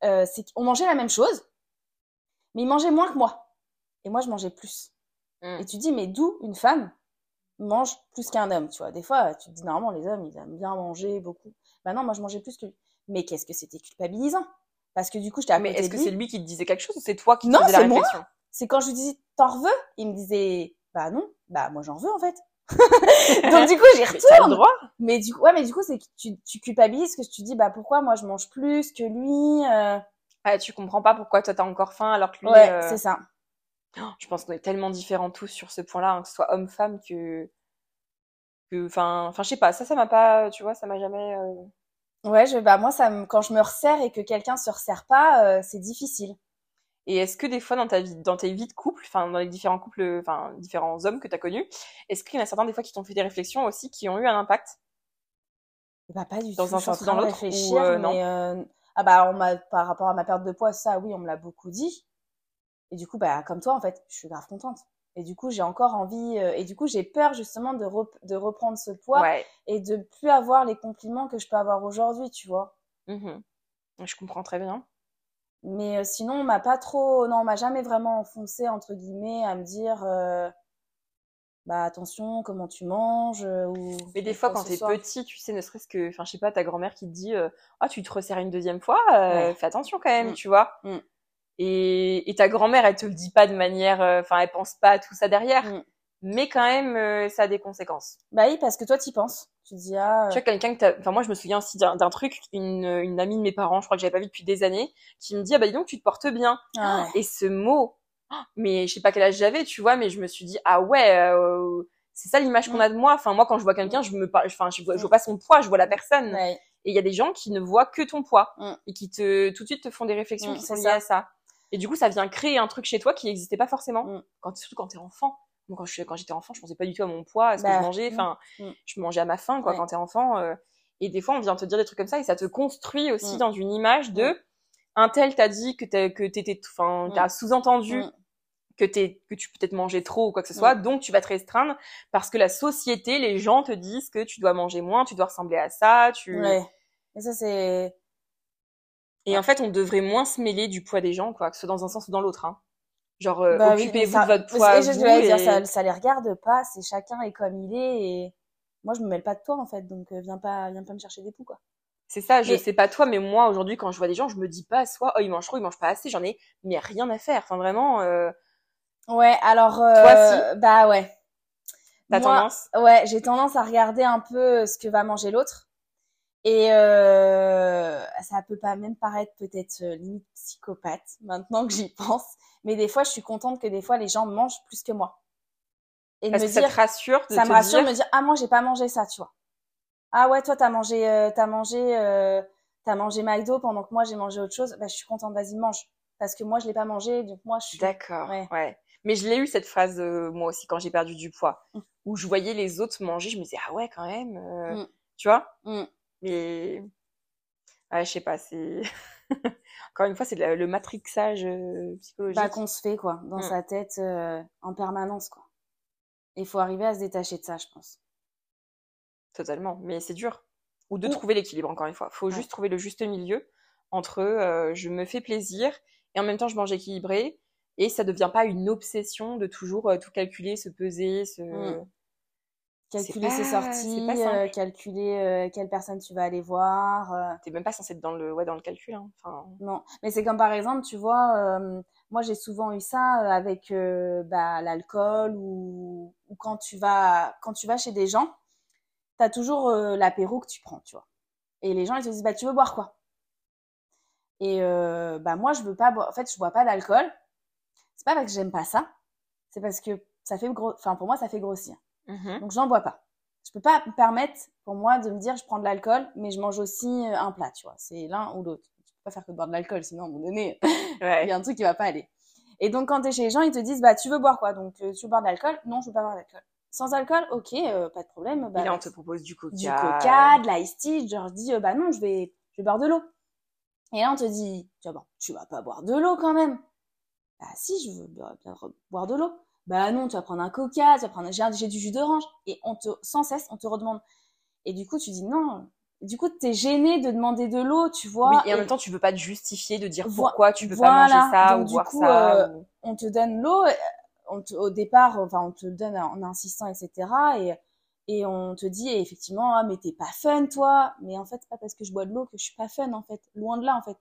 c'est qu'on mangeait la même chose, mais il mangeait moins que moi, et moi, je mangeais plus. Mmh. Et tu dis, mais d'où une femme mange plus qu'un homme, tu vois? Des fois, tu te dis normalement, les hommes, ils aiment bien manger beaucoup. Bah non, moi, je mangeais plus que lui mais qu'est-ce que c'était culpabilisant? Parce que du coup j'étais à mais est-ce que c'est lui qui te disait quelque chose ou c'est toi qui te non, faisais la réflexion? C'est quand je lui disais t'en veux? Il me disait bah non. Bah moi j'en veux en fait. Donc du coup j'y retourne le droit. Mais du coup ouais mais du coup c'est que tu, tu culpabilises que tu dis bah pourquoi moi je mange plus que lui euh... ah, tu comprends pas pourquoi toi t'as encore faim alors que lui ouais euh, c'est ça. Oh, je pense qu'on est tellement différents tous sur ce point-là hein, que ce soit homme femme que que enfin enfin je sais pas ça ça m'a pas tu vois ça m'a jamais euh, Ouais, je, bah moi, ça quand je me resserre et que quelqu'un se resserre pas, euh, c'est difficile. Et est-ce que des fois dans ta vie, dans tes vies de couple, enfin dans les différents couples, enfin différents hommes que tu as connus, est-ce qu'il y en a certains des fois qui t'ont fait des réflexions aussi qui ont eu un impact? Bah pas du dans tout. un sens ou dans l'autre euh, mais euh, ah bah on m'a par rapport à ma perte de poids, ça oui, on me l'a beaucoup dit. Et du coup bah comme toi en fait, je suis grave contente. Et du coup, j'ai encore envie, euh, et du coup, j'ai peur justement de, de reprendre ce poids et de plus avoir les compliments que je peux avoir aujourd'hui, tu vois. Mmh je comprends très bien. Mais euh, sinon, on m'a pas trop, non, on m'a jamais vraiment enfoncé, entre guillemets, à me dire, euh, bah attention, comment tu manges, ou. Mais des fois, quand t'es petit, tu sais, ne serait-ce que, enfin, je sais pas, ta grand-mère qui te dit, ah, tu te resserres une deuxième fois, fais attention quand même, mmh. tu vois. Mmh. Et, et ta grand-mère, elle te le dit pas de manière, euh, enfin, elle pense pas à tout ça derrière. Mm. Mais quand même, euh, ça a des conséquences. Bah oui, parce que toi, t'y penses. Tu dis, ah. Tu vois, quelqu'un que enfin, moi, je me souviens aussi d'un truc, une, une amie de mes parents, je crois que j'avais pas vu depuis des années, qui me dit, ah bah dis donc, tu te portes bien. Ah et ce mot, mais je sais pas quel âge j'avais, tu vois, mais je me suis dit, ah ouais, euh, c'est ça l'image qu'on a de moi. Enfin, moi, quand je vois quelqu'un, je me enfin, je vois, je vois pas son poids, je vois la personne. Et il y a des gens qui ne voient que ton poids mm. et qui te, tout de suite te font des réflexions mm, qui sont liées à ça. Et du coup, ça vient créer un truc chez toi qui n'existait pas forcément. Mm. Quand, surtout quand t'es enfant. Moi, quand je, quand j'étais enfant, je pensais pas du tout à mon poids, à ce que je bah, mangeais. Enfin, mm. je mangeais à ma faim, quoi, quand t'es enfant. Euh. et des fois, on vient te dire des trucs comme ça et ça te construit aussi mm. dans une image de un tel t'a dit que t'étais, enfin, t'as sous-entendu que t'es, que tu peux peut-être manger trop ou quoi que ce soit. Donc, tu vas te restreindre parce que la société, les gens te disent que tu dois manger moins, tu dois ressembler à ça, tu. Ouais. Et ça, c'est, et en fait, on devrait moins se mêler du poids des gens, quoi, que ce soit dans un sens ou dans l'autre. Hein. Genre, euh, bah occupez-vous de votre poids. je vous dire, ça, ça les regarde pas, c'est chacun est comme il est. Et moi, je me mêle pas de toi, en fait, donc euh, viens pas, viens pas me chercher des poux, quoi. C'est ça, je sais pas toi, mais moi aujourd'hui, quand je vois des gens, je me dis pas soit oh ils mangent trop, ils mangent pas assez, j'en ai mais rien à faire. Enfin vraiment. Euh... Ouais, alors. Euh, toi, si. Bah ouais. T'as tendance Ouais, j'ai tendance à regarder un peu ce que va manger l'autre. Et euh, ça peut pas même paraître peut-être euh, limite psychopathe maintenant que j'y pense, mais des fois je suis contente que des fois les gens mangent plus que moi. Et de me que ça dire, te rassure de ça te me rassure dire... de me dire ah moi j'ai pas mangé ça, tu vois. Ah ouais toi t'as mangé euh, t'as mangé t'as mangé McDo pendant que moi j'ai mangé autre chose. Bah je suis contente, vas-y mange parce que moi je l'ai pas mangé donc moi je suis D'accord, Ouais. ouais. Mais je l'ai eu cette phrase moi aussi quand j'ai perdu du poids, Mm. où je voyais les autres manger, je me disais ah ouais quand même, Mm. tu vois? Mm. Mais ouais, je sais pas, c'est encore une fois c'est le, matrixage euh, psychologique. bah, qu'on se fait quoi dans Mm. sa tête euh, en permanence quoi. Il faut arriver à se détacher de ça, je pense. Totalement, mais c'est dur. Ou de Ou- trouver l'équilibre encore une fois. Faut Ouais. juste trouver le juste milieu entre euh, je me fais plaisir et en même temps je mange équilibré et ça devient pas une obsession de toujours euh, tout calculer, se peser, se Mm. Calculer pas- ses sorties, euh, calculer euh, quelle personne tu vas aller voir. euh, T'es même pas censé être dans le, ouais, dans le calcul. Hein. Enfin, non, mais c'est comme par exemple, tu vois, euh, moi j'ai souvent eu ça euh, avec euh, bah, l'alcool ou, ou quand tu vas quand tu vas chez des gens, t'as toujours euh, l'apéro que tu prends, tu vois. Et les gens ils te disent bah tu veux boire quoi? Et euh, bah moi je veux pas boire. En fait je bois pas d'alcool. C'est pas parce que j'aime pas ça, c'est parce que ça fait gros. Enfin pour moi ça fait grossir. Mhm. Donc, je n'en bois pas. Je peux pas me permettre, pour moi, de me dire, je prends de l'alcool, mais je mange aussi euh, un plat, tu vois. C'est l'un ou l'autre. Tu peux pas faire que de boire de l'alcool, sinon, à un moment donné, il ouais. y a un truc qui va pas aller. Et donc, quand tu es chez les gens, ils te disent, bah, tu veux boire quoi? Donc, euh, tu veux boire de l'alcool? Non, je veux pas boire d'alcool. Sans alcool Ok, euh, pas de problème. Bah, et là, on te propose du coca. du coca, de l'ice tea. Je leur dis, euh, bah non, je vais, je vais boire de l'eau. Et là, on te dit, tu vas, tu vas pas boire de l'eau quand même. Bah si, je veux boire, boire de l'eau. Bah non, tu vas prendre un coca, tu vas prendre, j'ai j'ai du jus d'orange. Et on te, sans cesse, on te redemande. Et du coup, tu dis non. Du coup, t'es gêné de demander de l'eau, tu vois. Oui, et en même temps, tu veux pas te justifier de dire pourquoi tu peux voilà. pas manger ça Donc, ou du boire coup, ça. euh, ou- on te donne l'eau, euh, on te- au départ, enfin, on te le donne en insistant, etc. Et, et on te dit effectivement, ah, mais t'es pas fun, toi. Mais en fait, c'est pas parce que je bois de l'eau que je suis pas fun, en fait. Loin de là, en fait.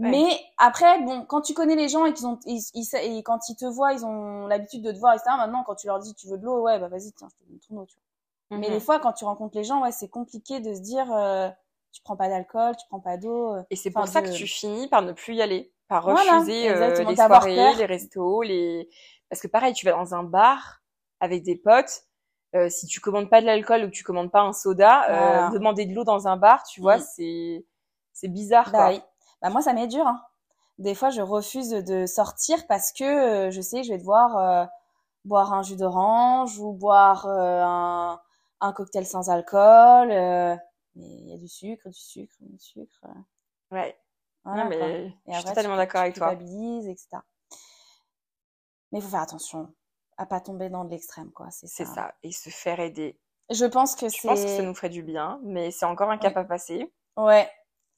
Ouais. Mais après, bon, quand tu connais les gens et qu'ils ont, ils, ils et quand ils te voient, ils ont l'habitude de te voir, etc. Maintenant, quand tu leur dis tu veux de l'eau, ouais, bah vas-y, tiens, je te donne ton eau, tu vois. Mais Mhm. des fois, quand tu rencontres les gens, ouais, c'est compliqué de se dire, euh, tu prends pas d'alcool, tu prends pas d'eau. euh. Et c'est pour ça de- que tu finis par ne plus y aller, par Voilà, refuser euh, les soirées, les restos, les. Parce que pareil, tu vas dans un bar avec des potes. euh, si tu commandes pas de l'alcool ou que tu commandes pas un soda, euh, Voilà. demander de l'eau dans un bar, tu vois, Mm. c'est c'est bizarre Bah quoi. Bah moi, ça m'est dur. Hein. Des fois, je refuse de sortir parce que euh, je sais que je vais devoir euh, boire un jus d'orange ou boire euh, un, un cocktail sans alcool. mais il y a du sucre, du sucre, du sucre. Ouais. voilà, non mais quoi. je suis après, totalement d'accord avec toi. etc. Mais il faut faire attention à pas tomber dans de l'extrême, quoi. C'est C'est ça. ça. Et se faire aider. Je pense que Je pense que ça c'est... nous ferait du bien, mais c'est encore un cap à passer. Ouais,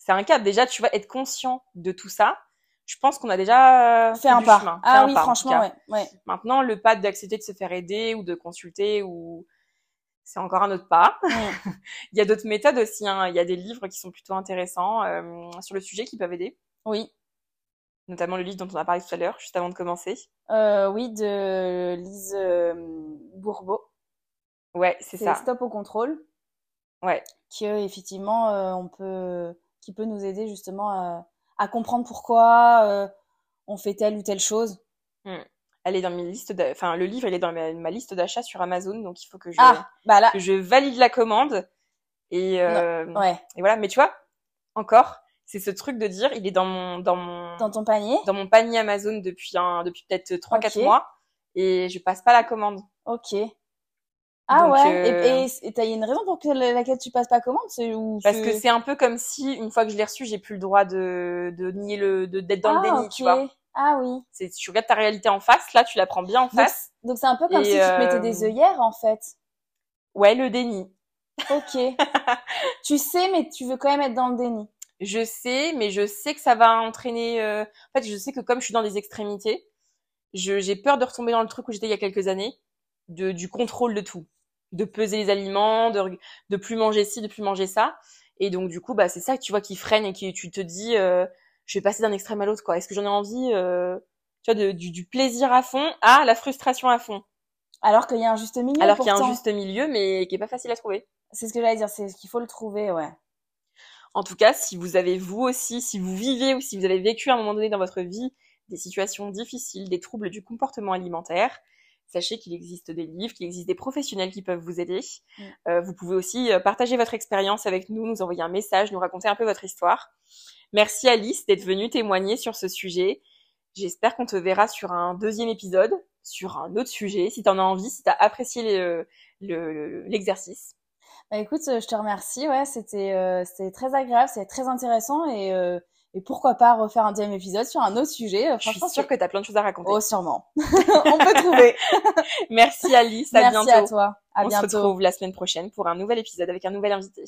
C'est un cap. Déjà, tu vas être conscient de tout ça. Je pense qu'on a déjà fais un du pas. chemin, fait Ah un oui, pas, en tout franchement, ouais. ouais. Maintenant, le pas d'accepter de se faire aider ou de consulter ou c'est encore un autre pas. Il y a d'autres méthodes aussi. Hein. Il y a des livres qui sont plutôt intéressants euh, sur le sujet qui peuvent aider, Oui. notamment le livre dont on a parlé tout à l'heure, juste avant de commencer. Euh, oui, de Lise euh, Bourbeau. Ouais, c'est ça. Stop au contrôle. Ouais. Qui euh, effectivement, euh, on peut, qui peut nous aider justement à, à comprendre pourquoi euh, on fait telle ou telle chose. Elle est dans mes listes. Enfin, le livre, il est dans ma, ma liste d'achat sur Amazon, donc il faut que je Ah, bah là, que je valide la commande. Et, euh, ouais, et voilà. Mais tu vois, encore, c'est ce truc de dire, il est dans mon dans mon dans ton panier. dans mon panier Amazon depuis un depuis peut-être 3-4 Ok. mois et je passe pas la commande. Ok. Ah Donc, ouais. euh, Et, et, et t'as une raison pour que, laquelle tu passes pas commande, c'est ou Parce que c'est un peu comme si une fois que je l'ai reçu, j'ai plus le droit de de nier le de d'être dans ah, le déni, tu vois. Ah oui. C'est tu regardes ta réalité en face, là tu la prends bien en face. donc c'est un peu comme Et, si tu te mettais euh, des œillères en fait. Ouais, le déni. Ok. tu sais, mais tu veux quand même être dans le déni. Je sais, mais je sais que ça va entraîner. euh, En fait, je sais que comme je suis dans des extrémités, je j'ai peur de retomber dans le truc où j'étais il y a quelques années, de du contrôle de tout, de peser les aliments, de de plus manger ci, de plus manger ça. Et donc du coup, bah c'est ça que tu vois qui freine et qui tu te dis, euh, je vais passer d'un extrême à l'autre quoi. Est-ce que j'en ai envie euh, Tu vois, de- du, du plaisir à fond à la frustration à fond? Alors qu'il y a un juste milieu. Alors qu'il y a un juste milieu, mais qui est pas facile à trouver. C'est ce que j'allais dire, c'est qu'il faut le trouver, ouais. En tout cas, si vous avez vous aussi, si vous vivez ou si vous avez vécu à un moment donné dans votre vie des situations difficiles, des troubles du comportement alimentaire, sachez qu'il existe des livres, qu'il existe des professionnels qui peuvent vous aider. Mm. Euh, vous pouvez aussi euh, partager votre expérience avec nous, nous envoyer un message, nous raconter un peu votre histoire. Merci Alice d'être venue témoigner sur ce sujet. J'espère qu'on te verra sur un deuxième épisode, sur un autre sujet, si tu en as envie, si tu as apprécié le- le- l'exercice. Bah écoute, euh, je te remercie, ouais, c'était euh, très agréable, c'était très intéressant et, euh, et pourquoi pas refaire un deuxième épisode sur un autre sujet. Euh, Je suis sûre que tu as plein de choses à raconter. Oh, sûrement. On peut trouver. Merci Alice, à Merci bientôt. à toi. À On bientôt. se retrouve la semaine prochaine pour un nouvel épisode avec un nouvel invité.